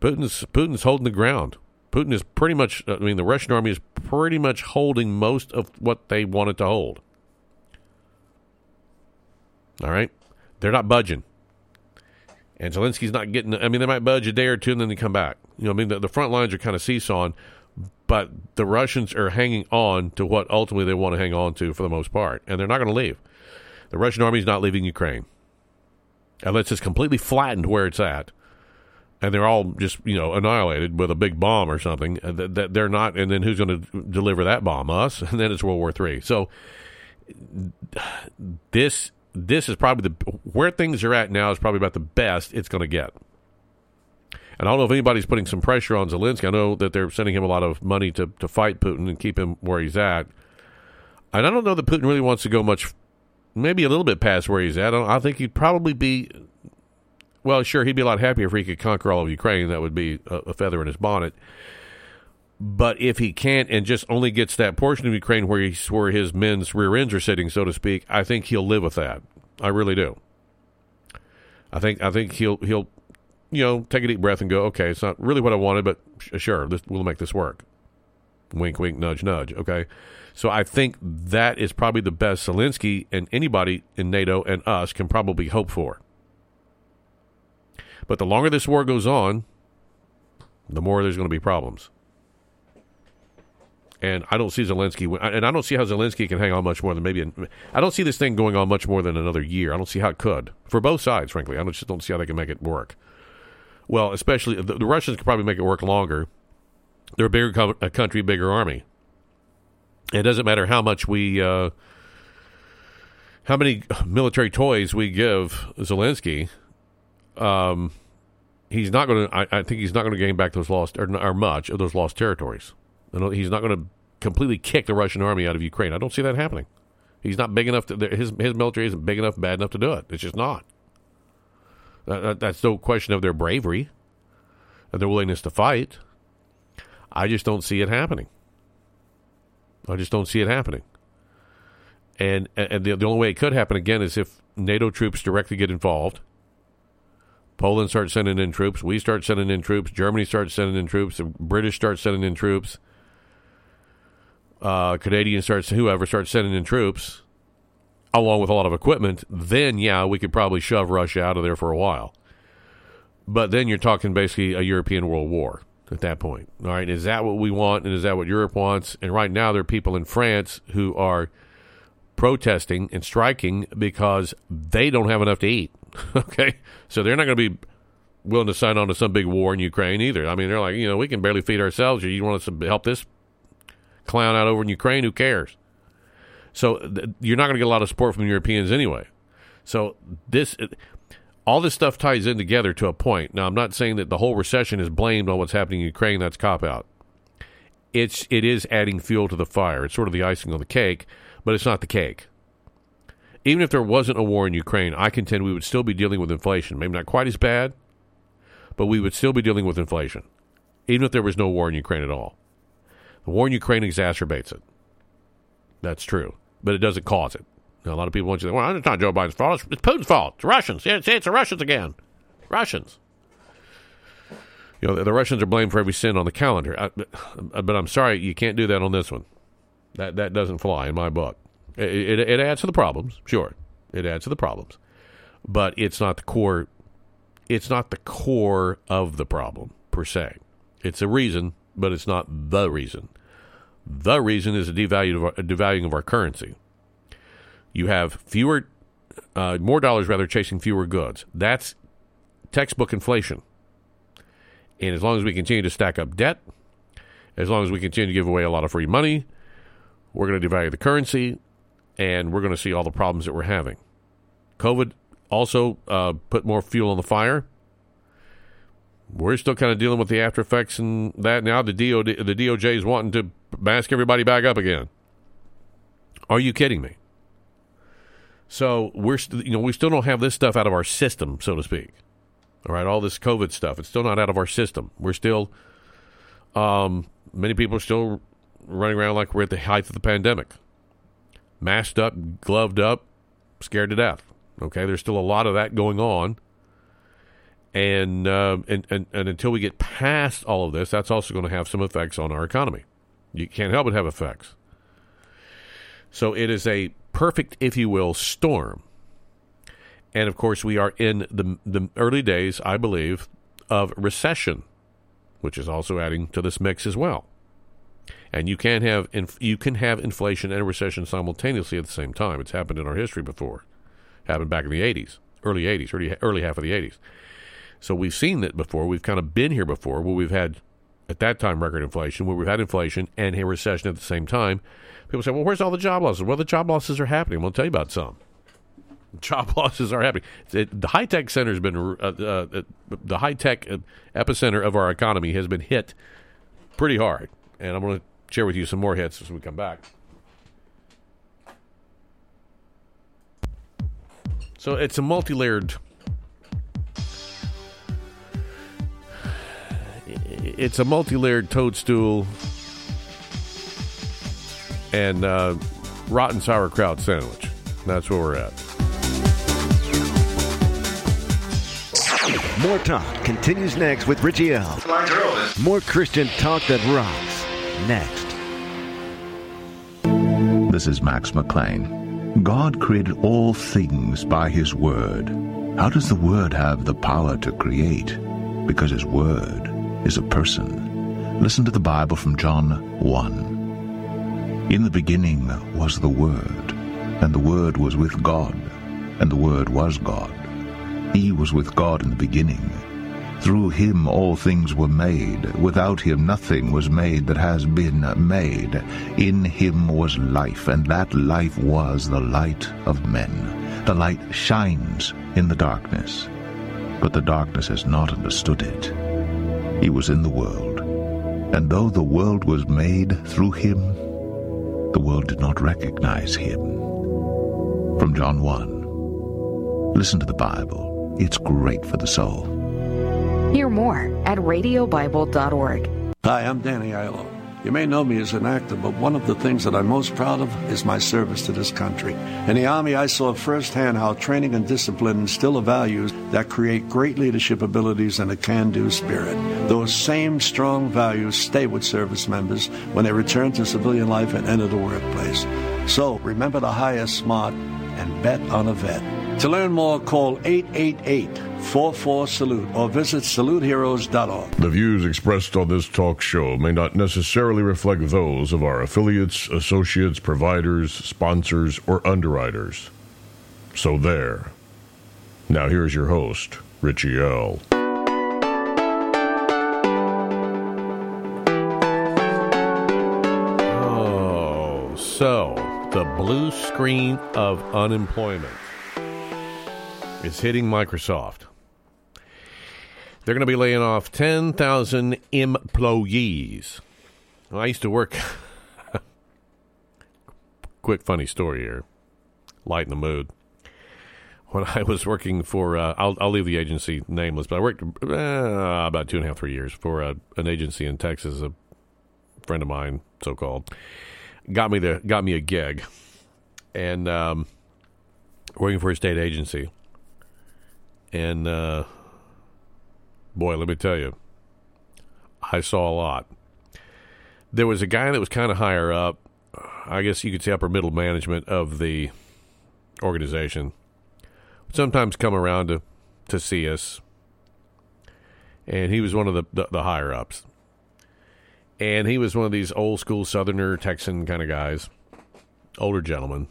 Speaker 5: Putin's Putin's holding the ground. Putin is pretty much. I mean, the Russian army is pretty much holding most of what they wanted to hold. All right, they're not budging. And Zelensky's not getting. I mean, they might budge a day or two and then they come back. You know, I mean, the, the front lines are kind of seesawing, but the Russians are hanging on to what ultimately they want to hang on to for the most part, and they're not going to leave. The Russian army is not leaving Ukraine unless it's completely flattened where it's at, and they're all just you know annihilated with a big bomb or something. Uh, that, that they're not, and then who's going to deliver that bomb? Us, and then it's World War Three. So this this is probably the where things are at now is probably about the best it's going to get. And I don't know if anybody's putting some pressure on Zelensky. I know that they're sending him a lot of money to, to fight Putin and keep him where he's at. And I don't know that Putin really wants to go much, maybe a little bit past where he's at. I, I think he'd probably be, well, sure, he'd be a lot happier if he could conquer all of Ukraine. That would be a, a feather in his bonnet. But if he can't and just only gets that portion of Ukraine where where his men's rear ends are sitting, so to speak, I think he'll live with that. I really do. I think I think he'll he'll you know take a deep breath and go, okay, it's not really what I wanted, but sure, this, we'll make this work. Wink, wink, nudge, nudge. Okay, so I think that is probably the best Zelensky and anybody in NATO and us can probably hope for. But the longer this war goes on, the more there's going to be problems. And I don't see Zelensky, and I don't see how Zelensky can hang on much more than maybe. I don't see this thing going on much more than another year. I don't see how it could for both sides. Frankly, I just don't see how they can make it work. Well, especially the, the Russians could probably make it work longer. They're a bigger co- a country, bigger army. It doesn't matter how much we, uh, how many military toys we give Zelensky. Um, he's not going to. I, think he's not going to gain back those lost or, or much of those lost territories. He's not going to completely kick the Russian army out of Ukraine. I don't see that happening. He's not big enough to his his military isn't big enough, bad enough to do it. It's just not. That, that's no question of their bravery and their willingness to fight. I just don't see it happening. I just don't see it happening. And and the, the only way it could happen again is if NATO troops directly get involved. Poland starts sending in troops. We start sending in troops. Germany starts sending in troops. The British start sending in troops uh, Canadian starts, whoever starts sending in troops, along with a lot of equipment, then yeah, we could probably shove Russia out of there for a while. But then you're talking basically a European world war at that point. All right, is that what we want, and is that what Europe wants? And right now, there are people in France who are protesting and striking because they don't have enough to eat. okay, so they're not going to be willing to sign on to some big war in Ukraine either. I mean, they're like, you know, we can barely feed ourselves. You want us to help this clown out over in Ukraine. Who cares? So th- you're not going to get a lot of support from Europeans anyway. So this, all this stuff ties in together to a point. Now, I'm not saying that the whole recession is blamed on what's happening in Ukraine. That's cop out. It's it is adding fuel to the fire. It's sort of the icing on the cake, but it's not the cake. Even if there wasn't a war in Ukraine, I contend we would still be dealing with inflation. Maybe not quite as bad, but we would still be dealing with inflation, even if there was no war in Ukraine at all. The war in Ukraine exacerbates it. That's true, but it doesn't cause it. Now, a lot of people want you to say, well, it's not Joe Biden's fault. It's, Putin's fault. It's Russians. Yeah, see, it's the Russians again. Russians. You know, the, the Russians are blamed for every sin on the calendar. I, but I'm sorry, you can't do that on this one. That that doesn't fly in my book. It, it, it adds to the problems, sure. It adds to the problems, but it's not the core. It's not the core of the problem per se. It's a reason, but it's not the reason. The reason is a, our, a devaluing of our currency. You have fewer, uh, more dollars rather, chasing fewer goods. That's textbook inflation. And as long as we continue to stack up debt, as long as we continue to give away a lot of free money, we're going to devalue the currency, and we're going to see all the problems that we're having. COVID also uh, put more fuel on the fire. we're still kind of dealing with the after effects and that now. The DOD, the DOJ is wanting to mask everybody back up again. Are you kidding me? So we're st- you know we still don't have this stuff out of our system, so to speak. All right, all this COVID stuff, it's still not out of our system. We're still, um, many people are still running around like we're at the height of the pandemic, masked up, gloved up, scared to death. Okay, there's still a lot of that going on, and uh, and, and and until we get past all of this, that's also going to have some effects on our economy. You can't help but have effects. So it is a perfect, if you will, storm. And of course, we are in the the early days, I believe, of recession, which is also adding to this mix as well. And you can have inf- you can have inflation and recession simultaneously at the same time. It's happened in our history before. Happened back in the 80s, early 80s, early early half of the 80s. So we've seen that before. We've kind of been here before where we've had at that time record inflation, where we've had inflation and a recession at the same time. People say, "Well, where's all the job losses?" Well, the job losses are happening. We'll tell you about some. Job losses are happening. It, the high tech center has been uh, uh, the high tech epicenter of our economy has been hit pretty hard, and I'm going to share with you some more hits as we come back. So it's a multi-layered. It's a multi-layered toadstool and uh, rotten sauerkraut sandwich. That's where we're at.
Speaker 15: More talk continues next with Richie L. More Christian talk that rocks. Next.
Speaker 35: This is Max McLean. God created all things by His Word. How does the Word have the power to create? Because His Word is a person. Listen to the Bible from John 1. In the beginning was the Word, and the Word was with God, and the Word was God. He was with God in the beginning. Through him all things were made. Without him nothing was made that has been made. In him was life, and that life was the light of men. The light shines in the darkness, but the darkness has not understood it. He was in the world, and though the world was made through him, the world did not recognize him. From John 1. Listen to the Bible. It's great for the soul.
Speaker 30: Hear more at radiobible.org.
Speaker 7: Hi, I'm Danny Aiello. You may know me as an actor, but one of the things that I'm most proud of is my service to this country. In the Army, I saw firsthand how training and discipline instill the values that create great leadership abilities and a can do spirit. Those same strong values stay with service members when they return to civilian life and enter the workplace. So remember to hire smart and bet on a vet. To learn more, call 888 44 Salute or visit saluteheroes.org.
Speaker 36: The views expressed on this talk show may not necessarily reflect those of our affiliates, associates, providers, sponsors, or underwriters. So there. Now here's your host, Richie L.
Speaker 5: Oh, so the blue screen of unemployment is hitting Microsoft. They're going to be laying off 10,000 employees. Well, I used to work. Quick funny story here. Lighten the mood. When I was working for, uh, I'll, I'll leave the agency nameless, but I worked uh, about two and a half, three years for uh, an agency in Texas. A friend of mine, so called, got me the got me a gig, and um, working for a state agency. And uh, boy, let me tell you, I saw a lot. There was a guy that was kind of higher up, I guess you could say upper middle management of the organization. Sometimes come around to to see us, and he was one of the the, the higher ups. And he was one of these old school Southerner Texan kind of guys, older gentleman,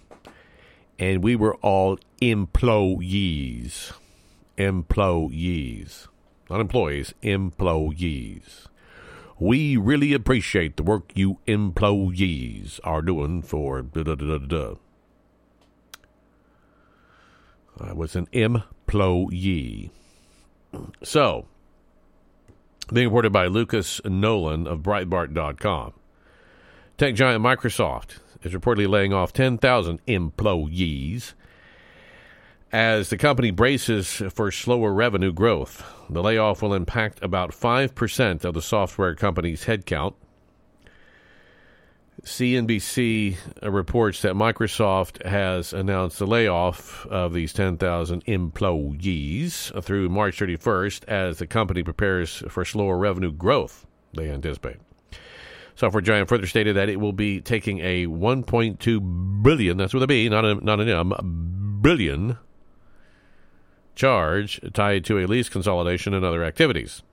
Speaker 5: and we were all employees employees, not employees, employees. We really appreciate the work you employees are doing for da da da da da. I was an employee. So, Being reported by Lucas Nolan of Breitbart.com. Tech giant Microsoft is reportedly laying off 10,000 employees as the company braces for slower revenue growth. The layoff will impact about 5% of the software company's headcount. CNBC reports that Microsoft has announced the layoff of these 10,000 employees through March 31st as the company prepares for slower revenue growth, they anticipate. Software giant further stated that it will be taking a 1.2 billion, that's with a B, not a, not an M, billion charge tied to a lease consolidation and other activities.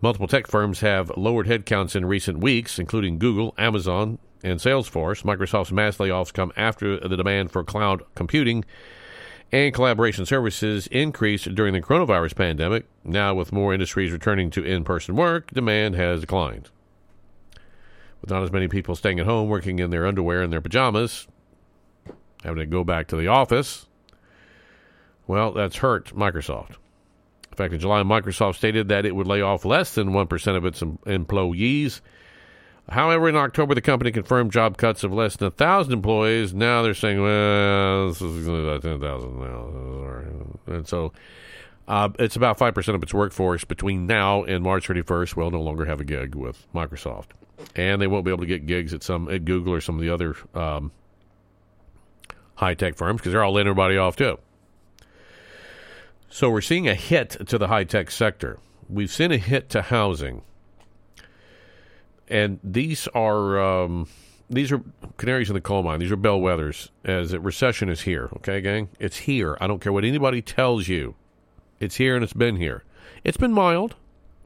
Speaker 5: Multiple tech firms have lowered headcounts in recent weeks, including Google, Amazon, and Salesforce. Microsoft's mass layoffs come after the demand for cloud computing and collaboration services increased during the coronavirus pandemic. Now, with more industries returning to in person work, demand has declined. With not as many people staying at home working in their underwear and their pajamas, having to go back to the office, well, that's hurt Microsoft. In fact, in July, Microsoft stated that it would lay off less than 1% of its employees. However, in October, the company confirmed job cuts of less than 1,000 employees. Now they're saying, well, this is about 10,000 now. And so uh, it's about 5% of its workforce between now and March 31st will no longer have a gig with Microsoft. And they won't be able to get gigs at some at Google or some of the other um, high tech firms because they're all laying everybody off too. So we're seeing a hit to the high tech sector. We've seen a hit to housing, and these are um, these are canaries in the coal mine. These are bellwethers as a recession is here. Okay, gang, it's here. I don't care what anybody tells you. It's here and it's been here. It's been mild,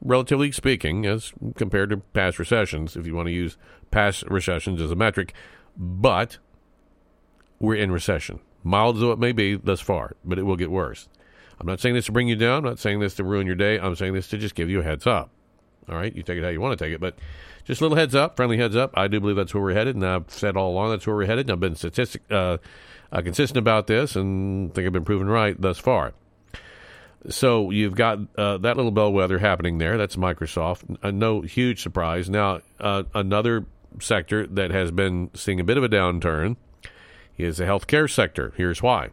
Speaker 5: relatively speaking, as compared to past recessions. If you want to use past recessions as a metric, but we're in recession. Mild though it may be thus far, but it will get worse. I'm not saying this to bring you down. I'm not saying this to ruin your day. I'm saying this to just give you a heads up. All right, you take it how you want to take it, but just a little heads up, friendly heads up. I do believe that's where we're headed, and I've said all along that's where we're headed. And I've been statistic uh, uh, consistent about this, and think I've been proven right thus far. So you've got uh, that little bellwether happening there. That's Microsoft. Uh, no huge surprise. Now uh, another sector that has been seeing a bit of a downturn is the healthcare sector. Here's why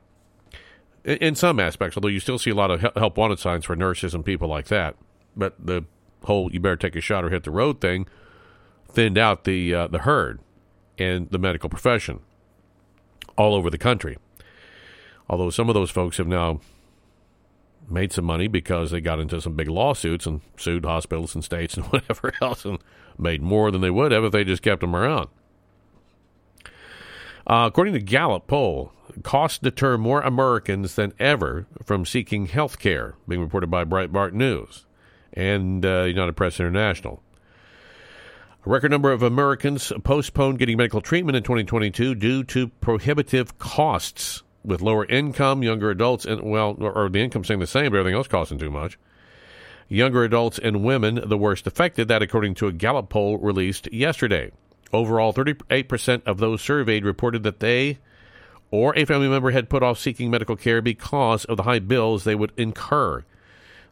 Speaker 5: in some aspects, although you still see a lot of help wanted signs for nurses and people like that. But the whole "you better take a shot or hit the road" thing thinned out the uh, the herd and the medical profession all over the country. Although some of those folks have now made some money because they got into some big lawsuits and sued hospitals and states and whatever else and made more than they would have if they just kept them around. Uh, according to Gallup poll, costs deter more Americans than ever from seeking health care, being reported by Breitbart News and uh, United Press International. A record number of Americans postponed getting medical treatment in 2022 due to prohibitive costs, with lower income, younger adults, and well, or the income staying the same, but everything else costing too much. Younger adults and women the worst affected. That, according to a Gallup poll released yesterday. Overall, 38% of those surveyed reported that they or a family member had put off seeking medical care because of the high bills they would incur.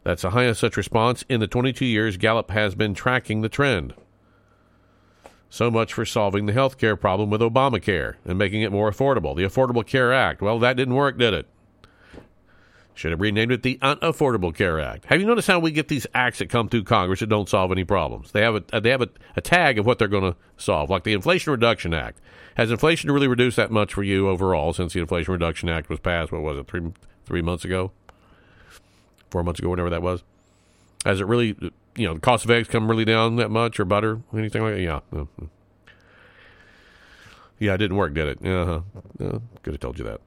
Speaker 5: That's the highest such response in the 22 years Gallup has been tracking the trend. So much for solving the health care problem with Obamacare and making it more affordable. The Affordable Care Act. Well, that didn't work, did it? Should have renamed it the Unaffordable Care Act. Have you noticed how we get these acts that come through Congress that don't solve any problems? They have a they have a, a tag of what they're going to solve, like the Inflation Reduction Act. Has inflation really reduced that much for you overall since the Inflation Reduction Act was passed? What was it three three months ago, four months ago, whatever that was? Has it really, you know, the cost of eggs come really down that much, or butter, anything like that? Yeah. Mm-hmm. Yeah, it didn't work, did it? Uh-huh. Uh, could have told you that.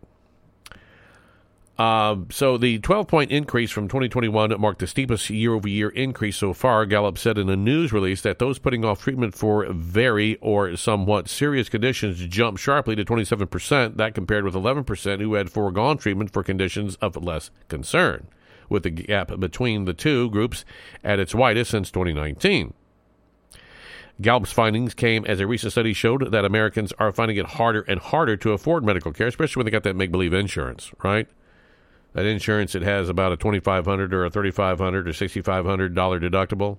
Speaker 5: Uh, so the 12 point increase from 2021 marked the steepest year over year increase so far. Gallup said in a news release that those putting off treatment for very or somewhat serious conditions jumped sharply to 27%. That compared with 11% who had foregone treatment for conditions of less concern, with the gap between the two groups at its widest since 2019. Gallup's findings came as a recent study showed that Americans are finding it harder and harder to afford medical care, especially when they got that make believe insurance, right? That insurance it has about a twenty five hundred or a thirty five hundred or sixty five hundred dollar deductible.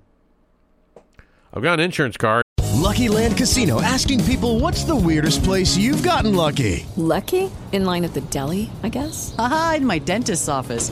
Speaker 5: I've got an insurance card.
Speaker 37: Lucky Land Casino asking people what's the weirdest place you've gotten lucky?
Speaker 38: Lucky? In line at the deli, I guess?
Speaker 39: Aha, in my dentist's office.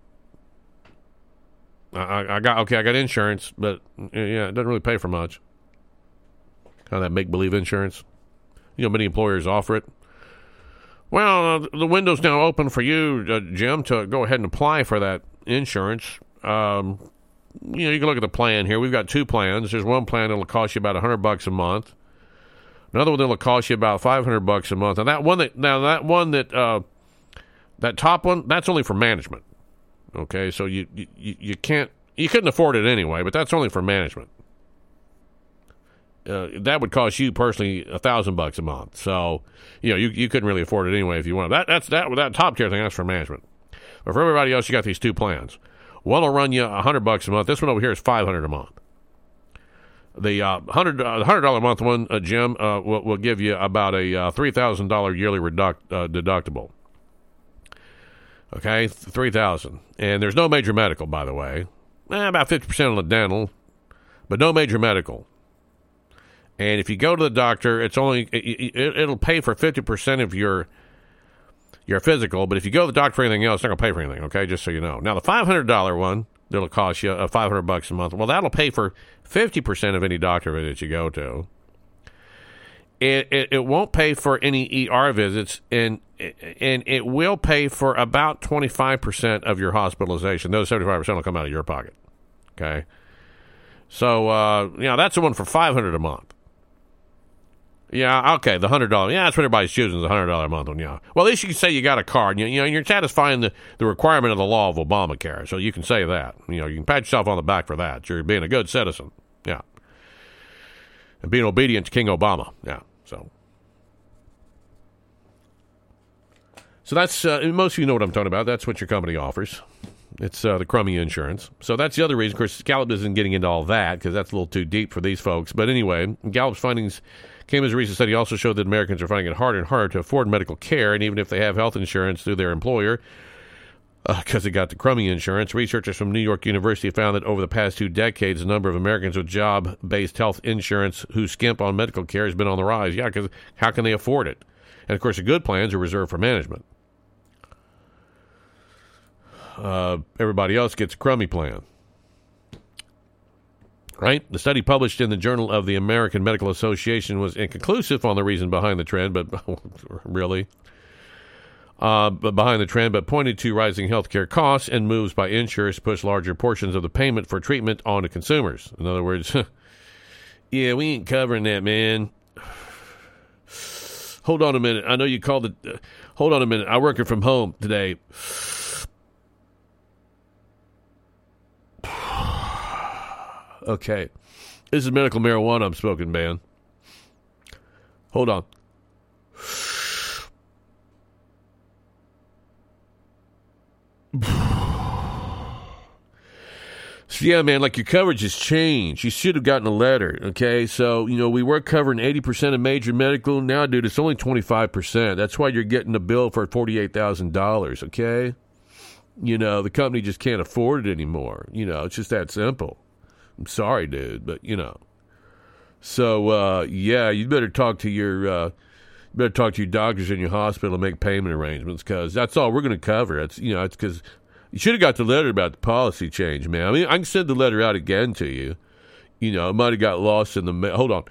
Speaker 5: I, I, got okay. I got insurance, but yeah, it doesn't really pay for much. Kind of that make believe insurance. You know, many employers offer it. Well, uh, the window's now open for you, uh, Jim, to go ahead and apply for that insurance. Um, you know, you can look at the plan here. We've got two plans. There's one plan that'll cost you about a hundred bucks a month. Another one that'll cost you about five hundred bucks a month. And that one that now that one that uh, that top one that's only for management. Okay, so you you, you can't you couldn't afford it anyway, but that's only for management. Uh, that would cost you personally a thousand bucks a month. So, you know, you, you couldn't really afford it anyway if you wanted. That that's that that top tier thing. That's for management. But for everybody else, you got these two plans. One will run you a hundred bucks a month. This one over here is five hundred a month. The uh, hundred uh, dollar a month one, uh, Jim, uh, will, will give you about a uh, three thousand dollar yearly reduct, uh, deductible. Okay, three thousand, and there's no major medical, by the way. Eh, about fifty percent on the dental, but no major medical. And if you go to the doctor, it's only it, it, will pay for fifty percent of your your physical. But if you go to the doctor for anything else, it's not going to pay for anything. Okay, just so you know. Now the five hundred dollar one that'll cost you uh, five hundred bucks a month. Well, that'll pay for fifty percent of any doctor that you go to. It, it it won't pay for any ER visits, and and it will pay for about twenty five percent of your hospitalization. Those seventy five percent will come out of your pocket. Okay. So uh, you know that's the one for five hundred a month. Yeah, okay, the hundred dollar. Yeah, that's what everybody's choosing the hundred dollar a month one. Yeah, well, at least you can say you got a card. You, you know, you're satisfying the, the requirement of the law of Obamacare, so you can say that. You know, you can pat yourself on the back for that. You're being a good citizen. Yeah, and being obedient to King Obama. Yeah, so. So that's uh, most of you know what I'm talking about. That's what your company offers. It's uh, the crummy insurance. So that's the other reason. Of course, Gallup isn't getting into all that because that's a little too deep for these folks. But anyway, Gallup's findings came as a recent study also showed that Americans are finding it harder and harder to afford medical care, and even if they have health insurance through their employer, because uh, they got the crummy insurance, researchers from New York University found that over the past two decades, the number of Americans with job based health insurance who skimp on medical care has been on the rise. Yeah, because how can they afford it? And of course, the good plans are reserved for management. Uh, everybody else gets a crummy plan. Right? The study published in the Journal of the American Medical Association was inconclusive on the reason behind the trend, but really, uh, behind the trend, but pointed to rising healthcare costs and moves by insurers to push larger portions of the payment for treatment onto consumers. In other words, yeah, we ain't covering that, man. Hold on a minute. I know you called it. Uh, hold on a minute. I'm working from home today. Okay. This is medical marijuana I'm smoking, man. Hold on. So yeah, man, like your coverage has changed. You should have gotten a letter, okay? So, you know, we were covering 80% of major medical. Now, dude, it's only 25%. That's why you're getting a bill for $48,000, okay? You know, the company just can't afford it anymore. You know, it's just that simple. I'm sorry, dude, but you know. So uh, yeah, you better talk to your uh, better talk to your doctors in your hospital and make payment arrangements because that's all we're going to cover. It's you know it's because you should have got the letter about the policy change, man. I mean, I can send the letter out again to you. You know, it might have got lost in the mail. Hold on.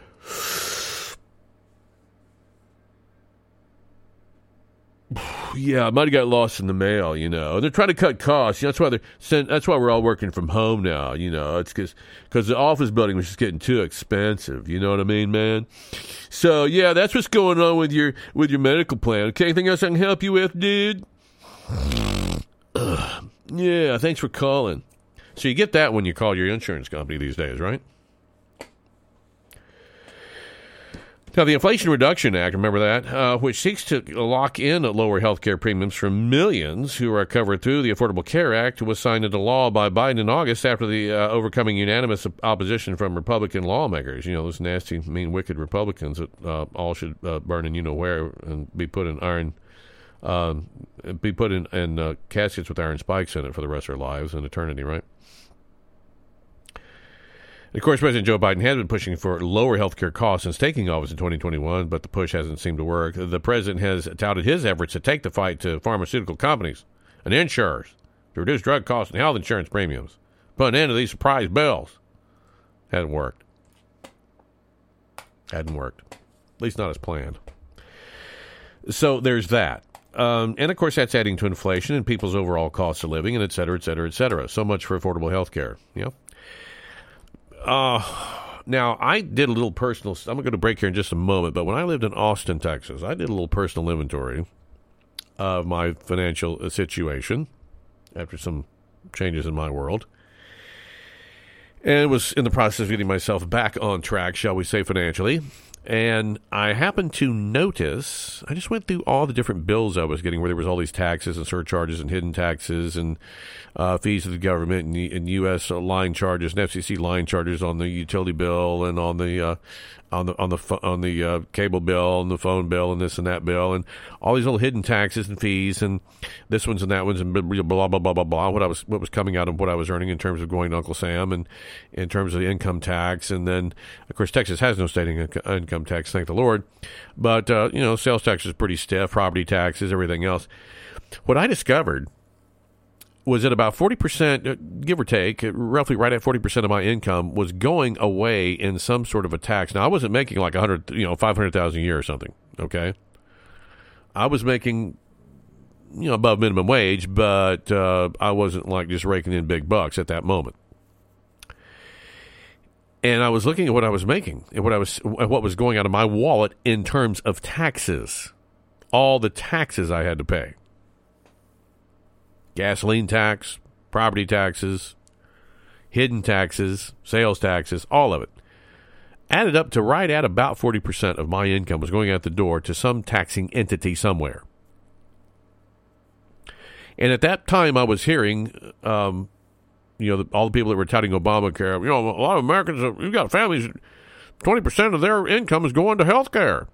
Speaker 5: Yeah, I might have got lost in the mail. You know, they're trying to cut costs. That's why they're. send- That's why we're all working from home now. You know, it's because because the office building was just getting too expensive. You know what I mean, man? So yeah, that's what's going on with your with your medical plan. Okay, anything else I can help you with, dude? Yeah, thanks for calling. So you get that when you call your insurance company these days, right? Now, the Inflation Reduction Act, remember that, uh, which seeks to lock in lower health care premiums for millions who are covered through the Affordable Care Act, was signed into law by Biden in August after the uh, overcoming unanimous opposition from Republican lawmakers. You know, those nasty, mean, wicked Republicans that uh, all should uh, burn in you know where and be put in iron, um, be put in, in uh, caskets with iron spikes in it for the rest of their lives and eternity, right? Of course, President Joe Biden has been pushing for lower health care costs since taking office in 2021, but the push hasn't seemed to work. The president has touted his efforts to take the fight to pharmaceutical companies and insurers to reduce drug costs and health insurance premiums, put an end to these surprise bills. Hasn't worked. Hadn't worked. At least not as planned. So there's that. Um, and of course, that's adding to inflation and people's overall costs of living, and et cetera, et cetera, et cetera. So much for affordable health care. You know? Uh, now, I did a little personal. I'm going to break here in just a moment, but when I lived in Austin, Texas, I did a little personal inventory of my financial situation after some changes in my world. And was in the process of getting myself back on track, shall we say, financially. And I happened to notice, I just went through all the different bills I was getting where there was all these taxes and surcharges and hidden taxes and uh, fees to the government and, and U.S. line charges and FCC line charges on the utility bill and on the uh, on the on the on the uh, cable bill and the phone bill and this and that bill and all these little hidden taxes and fees and this one's and that one's and blah blah blah blah blah. What I was what was coming out of what I was earning in terms of going to Uncle Sam and in terms of the income tax and then of course Texas has no state inco- income tax, thank the Lord, but uh, you know sales tax is pretty stiff, property taxes, everything else. What I discovered was that about 40%, uh, give or take, uh, roughly right at 40% of my income was going away in some sort of a tax. Now, I wasn't making like 100, you know, 500,000 a year or something, okay? I was making, you know, above minimum wage, but uh, I wasn't like just raking in big bucks at that moment. And I was looking at what I was making and what I was what was going out of my wallet in terms of taxes. All the taxes I had to pay gasoline tax, property taxes, hidden taxes, sales taxes, all of it. Added up to right at about 40% of my income was going out the door to some taxing entity somewhere. And at that time, I was hearing, um, you know, the, all the people that were touting Obamacare, you know, a lot of Americans, uh, you've got families, 20% of their income is going to health care.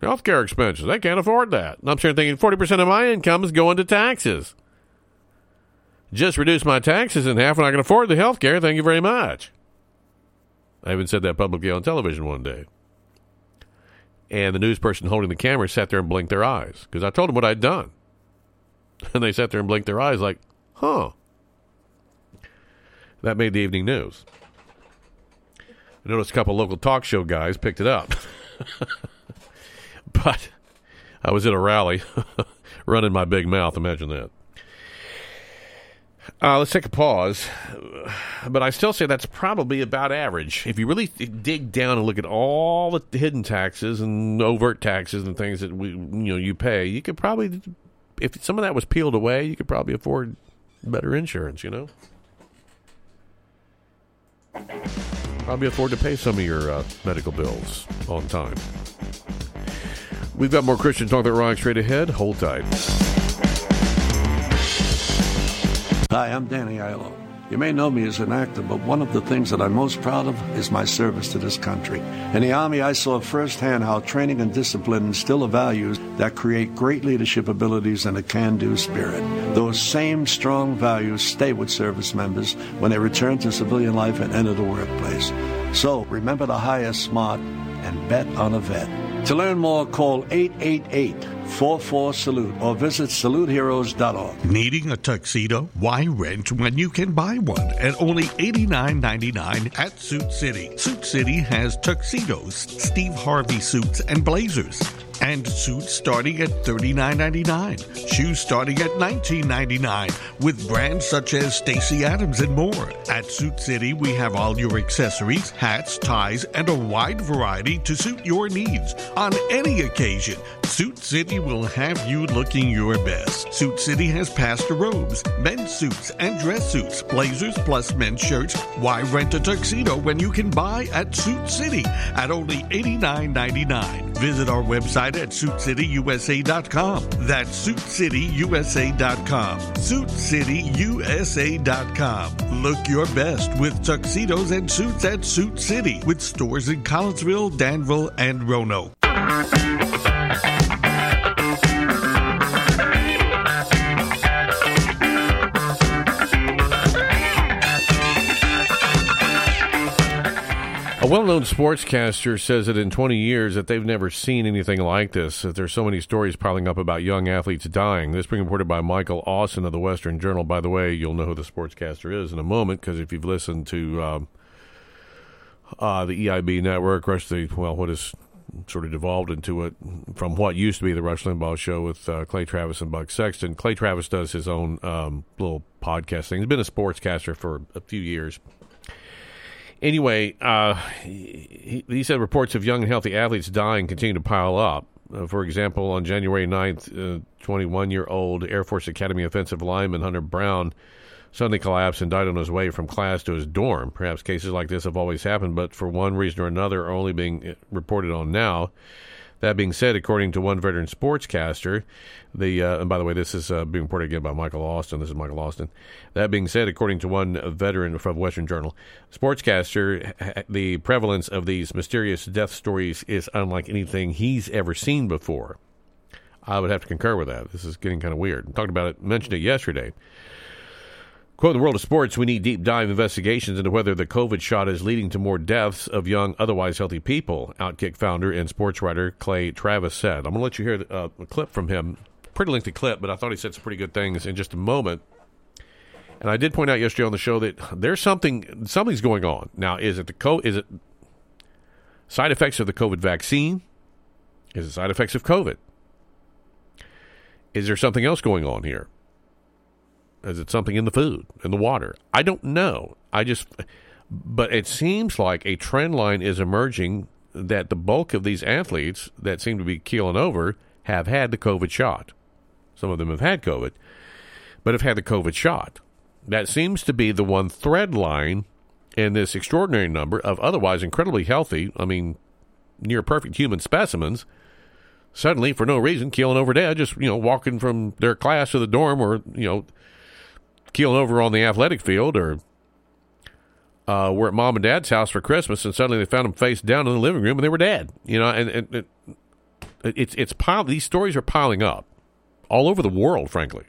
Speaker 5: Health care expenses. They can't afford that. And I'm sitting thinking 40% of my income is going to taxes just reduce my taxes in half and I can afford the health care. Thank you very much. I even said that publicly on television one day. And the news person holding the camera sat there and blinked their eyes because I told them what I'd done. And they sat there and blinked their eyes like, huh. That made the evening news. I noticed a couple local talk show guys picked it up. but I was at a rally running my big mouth. Imagine that. Uh, let's take a pause. But I still say that's probably about average. If you really dig down and look at all the hidden taxes and overt taxes and things that we, you know, you pay, you could probably, if some of that was peeled away, you could probably afford better insurance. You know, probably afford to pay some of your uh, medical bills on time. We've got more Christian talk that rocks straight ahead. Hold tight.
Speaker 7: Hi, I'm Danny Aiello. You may know me as an actor, but one of the things that I'm most proud of is my service to this country. In the Army, I saw firsthand how training and discipline instill values that create great leadership abilities and a can do spirit. Those same strong values stay with service members when they return to civilian life and enter the workplace. So remember to hire smart and bet on a vet. To learn more, call 888 44 Salute or visit saluteheroes.org.
Speaker 6: Needing a tuxedo? Why rent when you can buy one at only $89.99 at Suit City? Suit City has tuxedos, Steve Harvey suits, and blazers. And suits starting at $39.99. Shoes starting at $19.99 with brands such as Stacy Adams and more. At Suit City, we have all your accessories, hats, ties, and a wide variety to suit your needs on any occasion. Suit City will have you looking your best. Suit City has pastor robes, men's suits, and dress suits, blazers plus men's shirts. Why rent a tuxedo when you can buy at Suit City at only $89.99? Visit our website at SuitCityUSA.com. That's SuitCityUSA.com. SuitCityUSA.com. Look your best with tuxedos and suits at Suit City with stores in Collinsville, Danville, and Roanoke.
Speaker 5: Well-known sportscaster says that in 20 years that they've never seen anything like this. That there's so many stories piling up about young athletes dying. This being reported by Michael Austin of the Western Journal. By the way, you'll know who the sportscaster is in a moment because if you've listened to um, uh, the EIB network, Rush the well, what has sort of devolved into it from what used to be the Rush Limbaugh show with uh, Clay Travis and Buck Sexton. Clay Travis does his own um, little podcast thing. He's been a sportscaster for a few years anyway, uh, he, he, said reports of young and healthy athletes dying continue to pile up. Uh, for example, on January 9th, 21 uh, year old Air Force Academy offensive lineman Hunter Brown suddenly collapsed and died on his way from class to his dorm. Perhaps cases like this have always happened, but for one reason or another are only being uh, reported on now. That being said, according to one veteran sportscaster, the uh, and by the way, this is uh, being reported again by Michael Austin. This is Michael Austin. That being said, according to one veteran from Western Journal, sportscaster, the prevalence of these mysterious death stories is unlike anything he's ever seen before. I would have to concur with that. This is getting kind of weird. I talked about it, mentioned it yesterday. Quote, in the world of sports, we need deep dive investigations into whether the COVID shot is leading to more deaths of young, otherwise healthy people, Outkick founder and sports writer Clay Travis said. I'm going to let you hear uh, a clip from him. Pretty lengthy clip, but I thought he said some pretty good things in just a moment. And I did point out yesterday on the show that there's something, something's going on. Now, is it the co- is it side effects of the COVID vaccine? Is it side effects of COVID? Is there something else going on here? Is it something in the food, in the water? I don't know. I just, but it seems like a trend line is emerging that the bulk of these athletes that seem to be keeling over have had the COVID shot. Some of them have had COVID, but have had the COVID shot. That seems to be the one thread line in this extraordinary number of otherwise incredibly healthy, I mean, near perfect human specimens suddenly for no reason keeling over dead just you know walking from their class to the dorm or you know keeling over on the athletic field or uh, were at mom and dad's house for Christmas, and suddenly they found them face down in the living room, and they were dead. You know, and, and, and it's it's pile. These stories are piling up all over the world, frankly,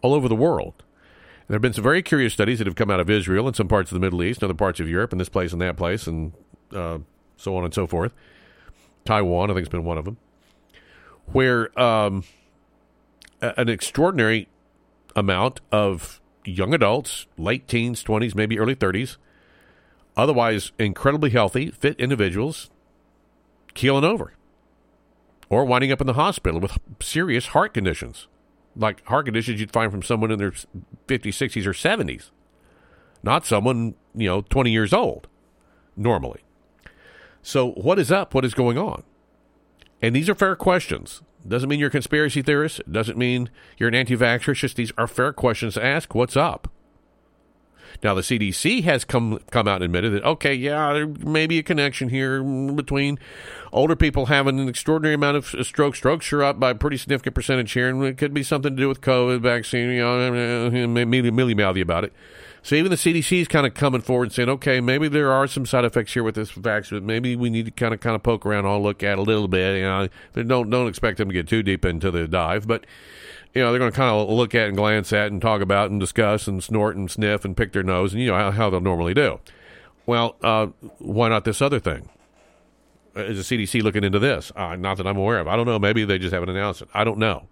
Speaker 5: all over the world. There have been some very curious studies that have come out of Israel and some parts of the Middle East, and other parts of Europe, and this place and that place, and uh, so on and so forth. Taiwan, I think, has been one of them, where um, an extraordinary amount of young adults, late teens, 20s, maybe early 30s, otherwise incredibly healthy, fit individuals, keeling over or winding up in the hospital with serious heart conditions, like heart conditions you'd find from someone in their 50s, 60s, or 70s, not someone, you know, 20 years old normally. So, what is up? What is going on? And these are fair questions. Doesn't mean you're a conspiracy theorist. Doesn't mean you're an anti-vaxxer. It's just these are fair questions to ask. What's up? Now the CDC has come come out and admitted that okay, yeah, there may be a connection here between older people having an extraordinary amount of strokes. Strokes are up by a pretty significant percentage here, and it could be something to do with COVID vaccine. You know, uh, mealy mouthy about it. So even the CDC is kind of coming forward and saying, okay, maybe there are some side effects here with this vaccine. Maybe we need to kind of kind of poke around, all look at a little bit. You know, don't don't expect them to get too deep into the dive, but you know they're going to kind of look at and glance at and talk about and discuss and snort and sniff and pick their nose and you know how, how they'll normally do. Well, uh, why not this other thing? is the CDC looking into this? Uh, not that I'm aware of. I don't know. Maybe they just haven't announced it. I don't know.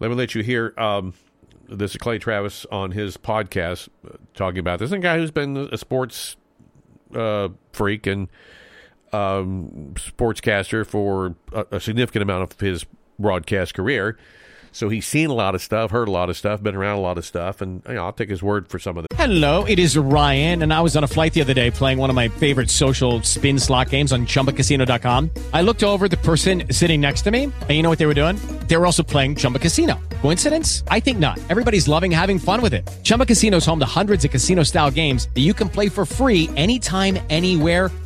Speaker 5: Let me let you hear um, this is Clay Travis on his podcast uh, talking about this. A guy who's been a sports uh, freak and um, sportscaster for a, a significant amount of his broadcast career. So he's seen a lot of stuff, heard a lot of stuff, been around a lot of stuff, and you know, I'll take his word for some of it.
Speaker 27: Hello, it is Ryan, and I was on a flight the other day playing one of my favorite social spin slot games on ChumbaCasino.com. I looked over the person sitting next to me, and you know what they were doing? They were also playing Chumba Casino. Coincidence? I think not. Everybody's loving having fun with it. Chumba Casino is home to hundreds of casino-style games that you can play for free anytime, anywhere,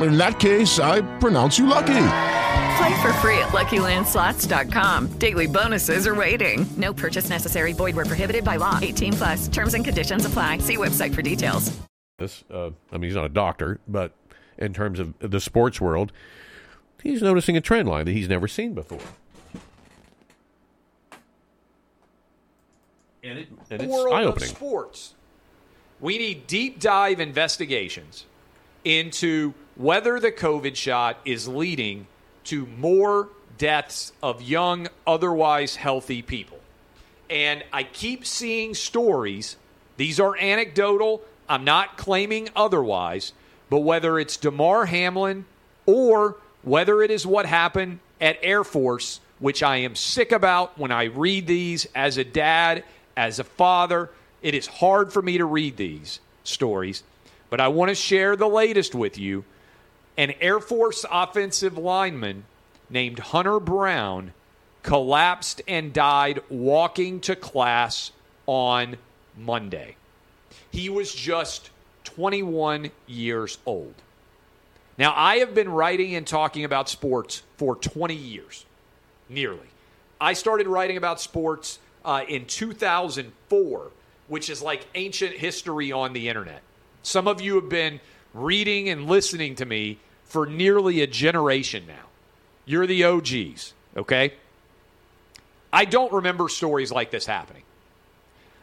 Speaker 40: In that case, I pronounce you lucky.
Speaker 41: Play for free at LuckyLandSlots.com. Daily bonuses are waiting. No purchase necessary. Void where prohibited by law. 18 plus. Terms and conditions apply. See website for details.
Speaker 5: This, uh, I mean, he's not a doctor, but in terms of the sports world, he's noticing a trend line that he's never seen before.
Speaker 42: And, it,
Speaker 5: And it's
Speaker 42: world
Speaker 5: eye-opening.
Speaker 42: of sports. We need deep dive investigations into whether the COVID shot is leading to more deaths of young, otherwise healthy people. And I keep seeing stories. These are anecdotal. I'm not claiming otherwise. But whether it's Damar Hamlin or whether it is what happened at Air Force, which I am sick about when I read these as a dad, as a father, it is hard for me to read these stories. But I want to share the latest with you. An Air Force offensive lineman named Hunter Brown collapsed and died walking to class on Monday. He was just 21 years old. Now, I have been writing and talking about sports for 20 years, nearly. I started writing about sports uh, in 2004, which is like ancient history on the internet. Some of you have been reading and listening to me for nearly a generation now. You're the OGs, okay? I don't remember stories like this happening.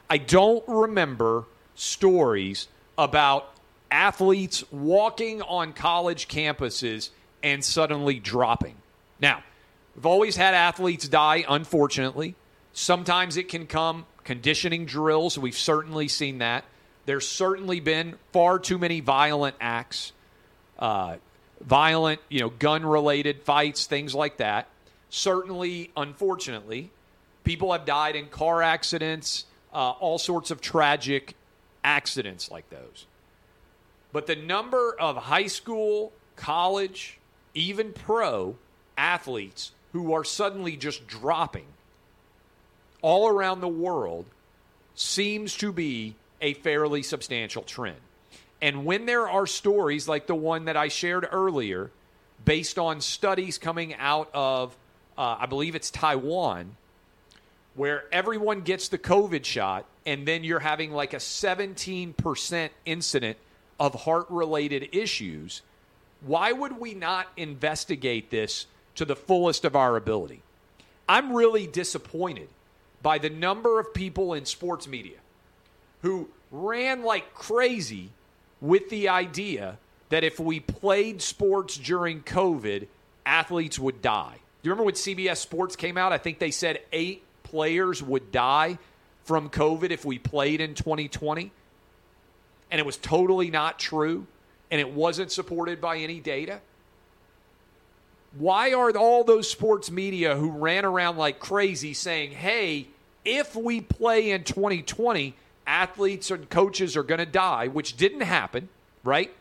Speaker 42: I don't remember stories about athletes walking on college campuses and suddenly dropping. Now, we've always had athletes die, unfortunately. Sometimes it can come conditioning drills. We've certainly seen that. There's certainly been far too many violent acts, uh, violent, you know, gun related fights, things like that. Certainly, unfortunately, people have died in car accidents, uh, all sorts of tragic accidents like those. But the number of high school, college, even pro athletes who are suddenly just dropping all around the world seems to be a fairly substantial trend. And when there are stories like the one that I shared earlier, based on studies coming out of, uh, I believe it's Taiwan, where everyone gets the COVID shot, and then you're having like a 17% incident of heart related issues, why would we not investigate this to the fullest of our ability? I'm really disappointed by the number of people in sports media who ran like crazy with the idea that if we played sports during COVID, athletes would die. Do you remember when CBS Sports came out? I think they said eight players would die from COVID if we played in 2020. And it was totally not true. And it wasn't supported by any data. Why are all those sports media who ran around like crazy saying, hey, if we play in 2020, athletes and coaches are going to die, which didn't happen, right?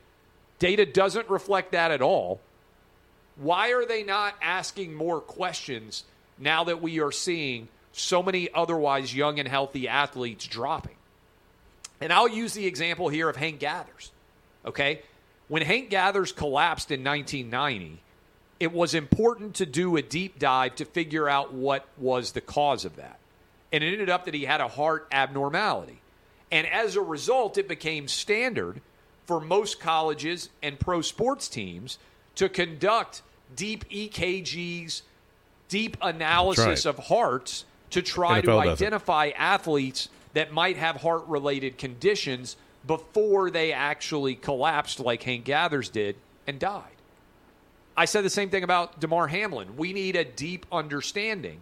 Speaker 42: Data doesn't reflect that at all. Why are they not asking more questions now that we are seeing so many otherwise young and healthy athletes dropping? And I'll use the example here of Hank Gathers. Okay? When Hank Gathers collapsed in 1990, it was important to do a deep dive to figure out what was the cause of that. And it ended up that he had a heart abnormality. And as a result, it became standard for most colleges and pro sports teams to conduct deep EKGs, deep analysis
Speaker 5: right.
Speaker 42: of hearts to try
Speaker 5: NFL
Speaker 42: to
Speaker 5: doesn't.
Speaker 42: identify athletes that might have heart related conditions before they actually collapsed, like Hank Gathers did, and died. I said the same thing about Damar Hamlin. We need a deep understanding.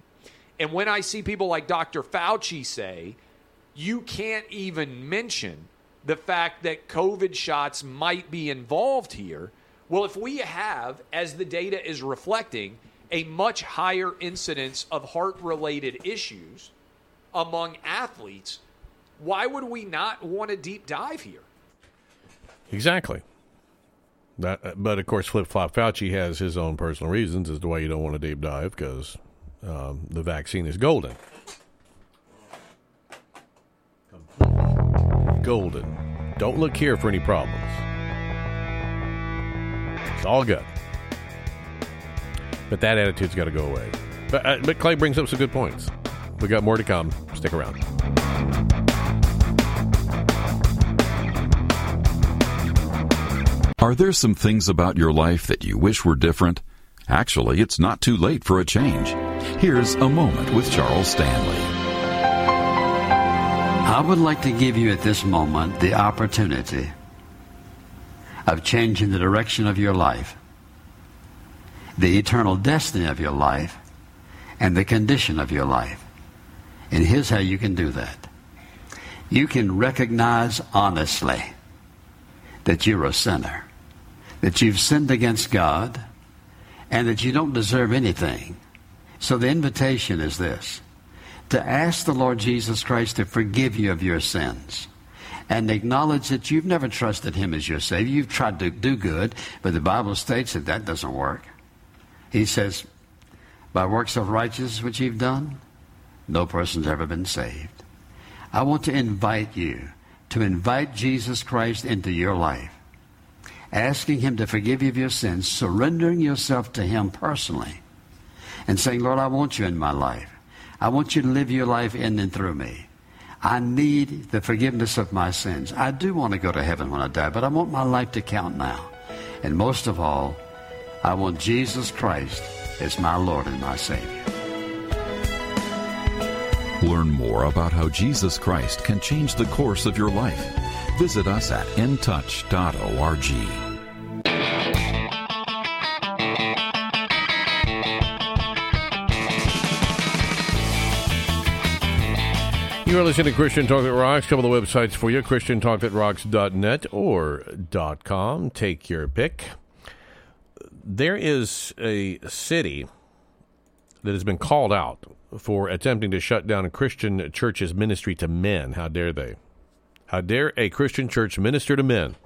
Speaker 42: And when I see people like Dr. Fauci say, you can't even mention the fact that COVID shots might be involved here. Well, if we have, as the data is reflecting, a much higher incidence of heart related issues among athletes, why would we not want a deep dive here?
Speaker 5: Exactly. That, but of course, Flip Flop Fauci has his own personal reasons as to why you don't want a deep dive because um, the vaccine is golden. Golden. Don't look here for any problems. It's all good. But that attitude's got to go away. But, uh, but Clay brings up some good points. We got more to come. Stick around.
Speaker 43: Are there some things about your life that you wish were different? Actually, it's not too late for a change. Here's a moment with Charles Stanley.
Speaker 44: I would like to give you at this moment the opportunity of changing the direction of your life, the eternal destiny of your life, and the condition of your life. And here's how you can do that. You can recognize honestly that you're a sinner, that you've sinned against God, and that you don't deserve anything. So the invitation is this to ask the Lord Jesus Christ to forgive you of your sins and acknowledge that you've never trusted Him as your Savior. You've tried to do good, but the Bible states that that doesn't work. He says, by works of righteousness which you've done, no person's ever been saved. I want to invite you to invite Jesus Christ into your life, asking Him to forgive you of your sins, surrendering yourself to Him personally, and saying, Lord, I want you in my life. I want you to live your life in and through me. I need the forgiveness of my sins. I do want to go to heaven when I die, but I want my life to count now. And most of all, I want Jesus Christ as my Lord and my Savior.
Speaker 43: Learn more about how Jesus Christ can change the course of your life. Visit us at intouch.org.
Speaker 5: You are listening to Christian Talk That Rocks. A couple of websites for you ChristianTalkThatRocks.net or .com. Take your pick. There is a city that has been called out for attempting to shut down a Christian church's ministry to men. How dare they? How dare a Christian church minister to men?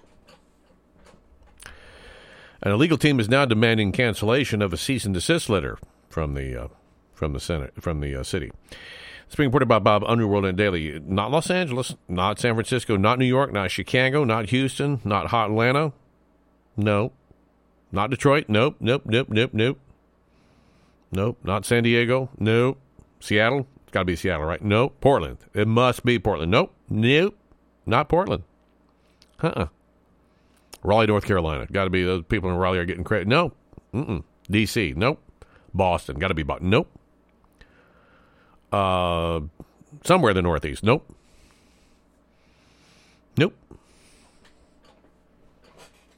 Speaker 5: An illegal team is now demanding cancellation of a cease and desist letter from the uh, from the Senate from the uh, city. It's being reported by Bob Unruh WorldNetDaily. Not Los Angeles, not San Francisco, not New York, not Chicago, not Houston, not hot Atlanta. No. Not Detroit. Nope, nope, nope, nope, nope. Nope, not San Diego. Nope. Seattle. It's got to be Seattle, right? Nope. Portland. It must be Portland. Nope. Nope. Not Portland. Uh Raleigh, North Carolina. Got to be those people in Raleigh are getting credit. No. Mm-mm. D.C. Nope. Boston. Got to be Boston. Nope. Uh, somewhere in the Northeast. Nope. Nope.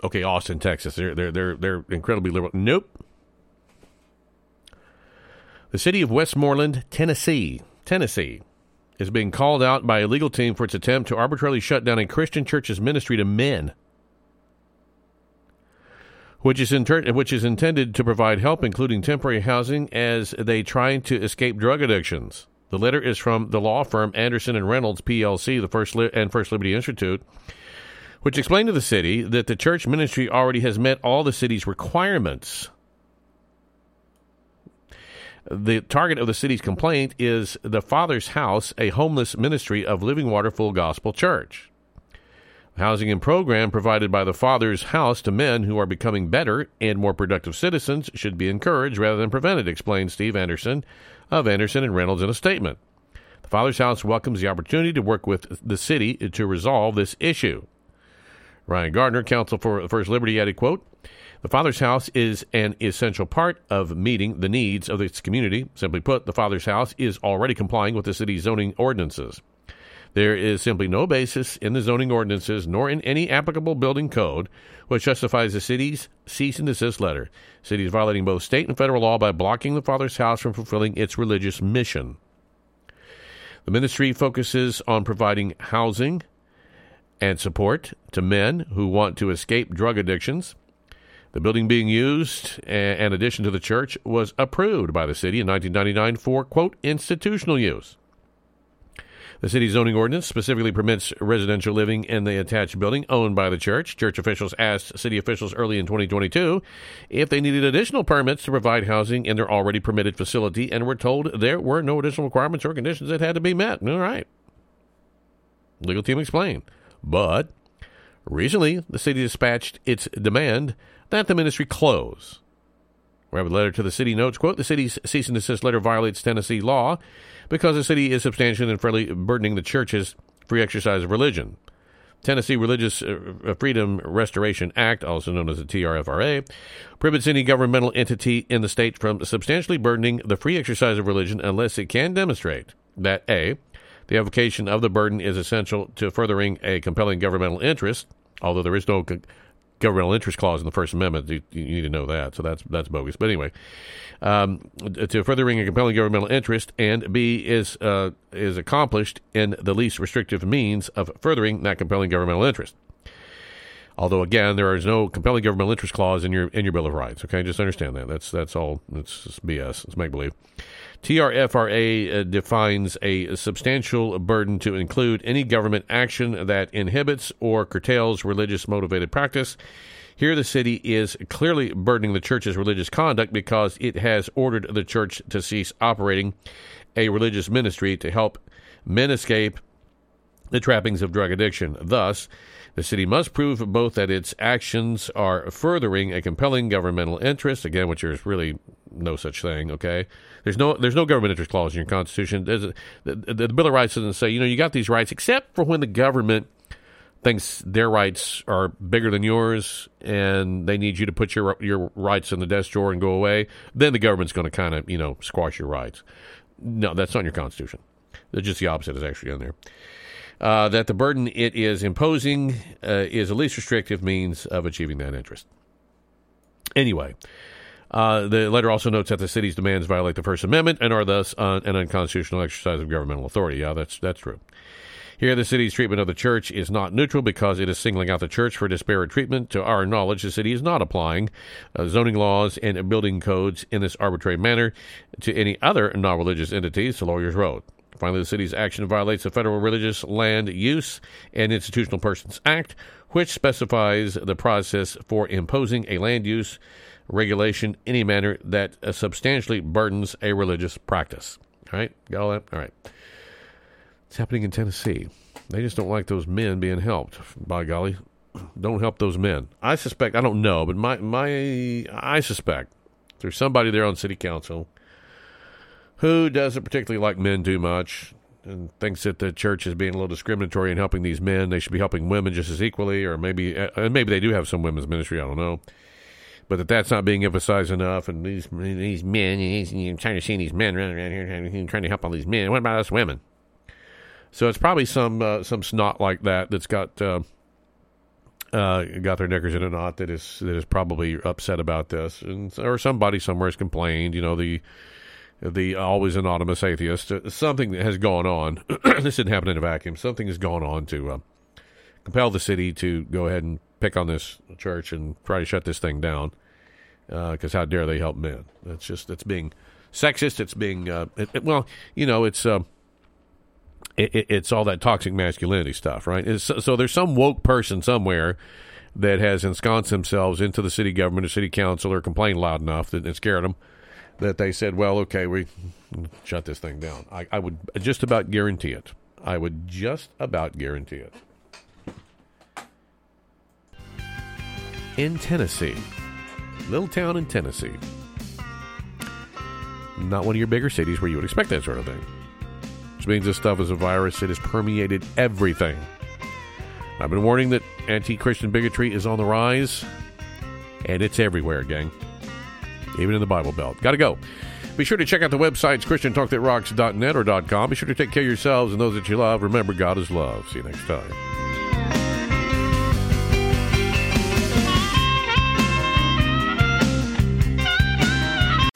Speaker 5: Okay, Austin, Texas. They're they're they're they're incredibly liberal. Nope. The city of Westmoreland, Tennessee, Tennessee, is being called out by a legal team for its attempt to arbitrarily shut down a Christian church's ministry to men, which is inter- which is intended to provide help, including temporary housing, as they try to escape drug addictions. The letter is from the law firm Anderson and Reynolds PLC, the First Li- and First Liberty Institute, which explained to the city that the church ministry already has met all the city's requirements. The target of the city's complaint is the Father's House, a homeless ministry of Living Water Full Gospel Church. Housing and program provided by the Father's House to men who are becoming better and more productive citizens should be encouraged rather than prevented, explained Steve Anderson of Anderson and Reynolds in a statement. The Father's House welcomes the opportunity to work with the city to resolve this issue. Ryan Gardner, counsel for First Liberty, added, quote, the Father's House is an essential part of meeting the needs of its community. Simply put, the Father's House is already complying with the city's zoning ordinances. There is simply no basis in the zoning ordinances nor in any applicable building code which justifies the city's cease and desist letter. The city is violating both state and federal law by blocking the Father's House from fulfilling its religious mission. The ministry focuses on providing housing and support to men who want to escape drug addictions. The building being used, in addition to the church, was approved by the city in 1999 for, quote, institutional use. The city's zoning ordinance specifically permits residential living in the attached building owned by the church. Church officials asked city officials early in 2022 if they needed additional permits to provide housing in their already permitted facility and were told there were no additional requirements or conditions that had to be met. All right. Legal team explained. But recently, the city dispatched its demand that the ministry close. Rabbit letter to the city notes, quote, the city's cease and desist letter violates Tennessee law because the city is substantially and fairly burdening the church's free exercise of religion. Tennessee Religious uh, Freedom Restoration Act, also known as the TRFRA, prohibits any governmental entity in the state from substantially burdening the free exercise of religion unless it can demonstrate that A, the application of the burden is essential to furthering a compelling governmental interest, although there is no governmental interest clause in the First Amendment. You, you, need to know that. So that's that's bogus. But anyway, um, to furthering a compelling governmental interest, and B is uh, is accomplished in the least restrictive means of furthering that compelling governmental interest. Although again, there is no compelling governmental interest clause in your in your Bill of Rights. Okay, just understand that. That's that's all. It's BS. It's make believe. TRFRA uh, defines a substantial burden to include any government action that inhibits or curtails religious motivated practice. Here, the city is clearly burdening the church's religious conduct because it has ordered the church to cease operating a religious ministry to help men escape the trappings of drug addiction. Thus, the city must prove both that its actions are furthering a compelling governmental interest, again, which is really no such thing. Okay, there's no there's no government interest clause in your constitution. A, the, the Bill of Rights doesn't say you know you got these rights except for when the government thinks their rights are bigger than yours and they need you to put your your rights in the desk drawer and go away. Then the government's going to kind of you know squash your rights. No, that's not in your constitution. It's just the opposite is actually in there uh, that the burden it is imposing uh, is the least restrictive means of achieving that interest. Anyway, uh, the letter also notes that the city's demands violate the First Amendment and are thus uh, an unconstitutional exercise of governmental authority. Yeah, that's that's true. Here, the city's treatment of the church is not neutral because it is singling out the church for disparate treatment. To our knowledge, the city is not applying uh, zoning laws and building codes in this arbitrary manner to any other non religious entities, the lawyers wrote. Finally, the city's action violates the Federal Religious Land Use and Institutional Persons Act, which specifies the process for imposing a land use regulation any manner that uh, substantially burdens a religious practice. All right, got all that? All right. It's happening in Tennessee. They just don't like those men being helped. By golly, don't help those men. I suspect. I don't know, but my my I suspect there's somebody there on city council who doesn't particularly like men too much and thinks that the church is being a little discriminatory in helping these men. They should be helping women just as equally, or maybe uh, and maybe they do have some women's ministry. I don't know, but that that's not being emphasized enough. And these these men, you're trying to see these men running around here trying to help all these men. What about us women? So it's probably some uh, some snot like that that's got. Uh, uh, got their knickers in a knot that is that is probably upset about this, and or somebody somewhere has complained. You know the the always anonymous atheist. Uh, something has gone on. this didn't happen in a vacuum. Something has gone on to uh, compel the city to go ahead and pick on this church and try to shut this thing down. Because uh, how dare they help men? That's just it's being sexist. It's being uh, it, it, well, you know, it's. Uh, it, it's all that toxic masculinity stuff, right? It's, so there's some woke person somewhere that has ensconced themselves into the city government or city council or complained loud enough that it scared them that they said, well, okay, we shut this thing down. I, I would just about guarantee it. I would just about guarantee it. In Tennessee. Little town in Tennessee. Not one of your bigger cities where you would expect that sort of thing. Which means this stuff is a virus It has permeated everything. I've been warning that anti Christian bigotry is on the rise, and it's everywhere, gang. Even in the Bible Belt. Gotta go. Be sure to check out the websites ChristianTalkThatRocks.net or .com. Be sure to take care of yourselves and those that you love. Remember, God is love. See you next time.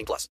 Speaker 45: 18 plus.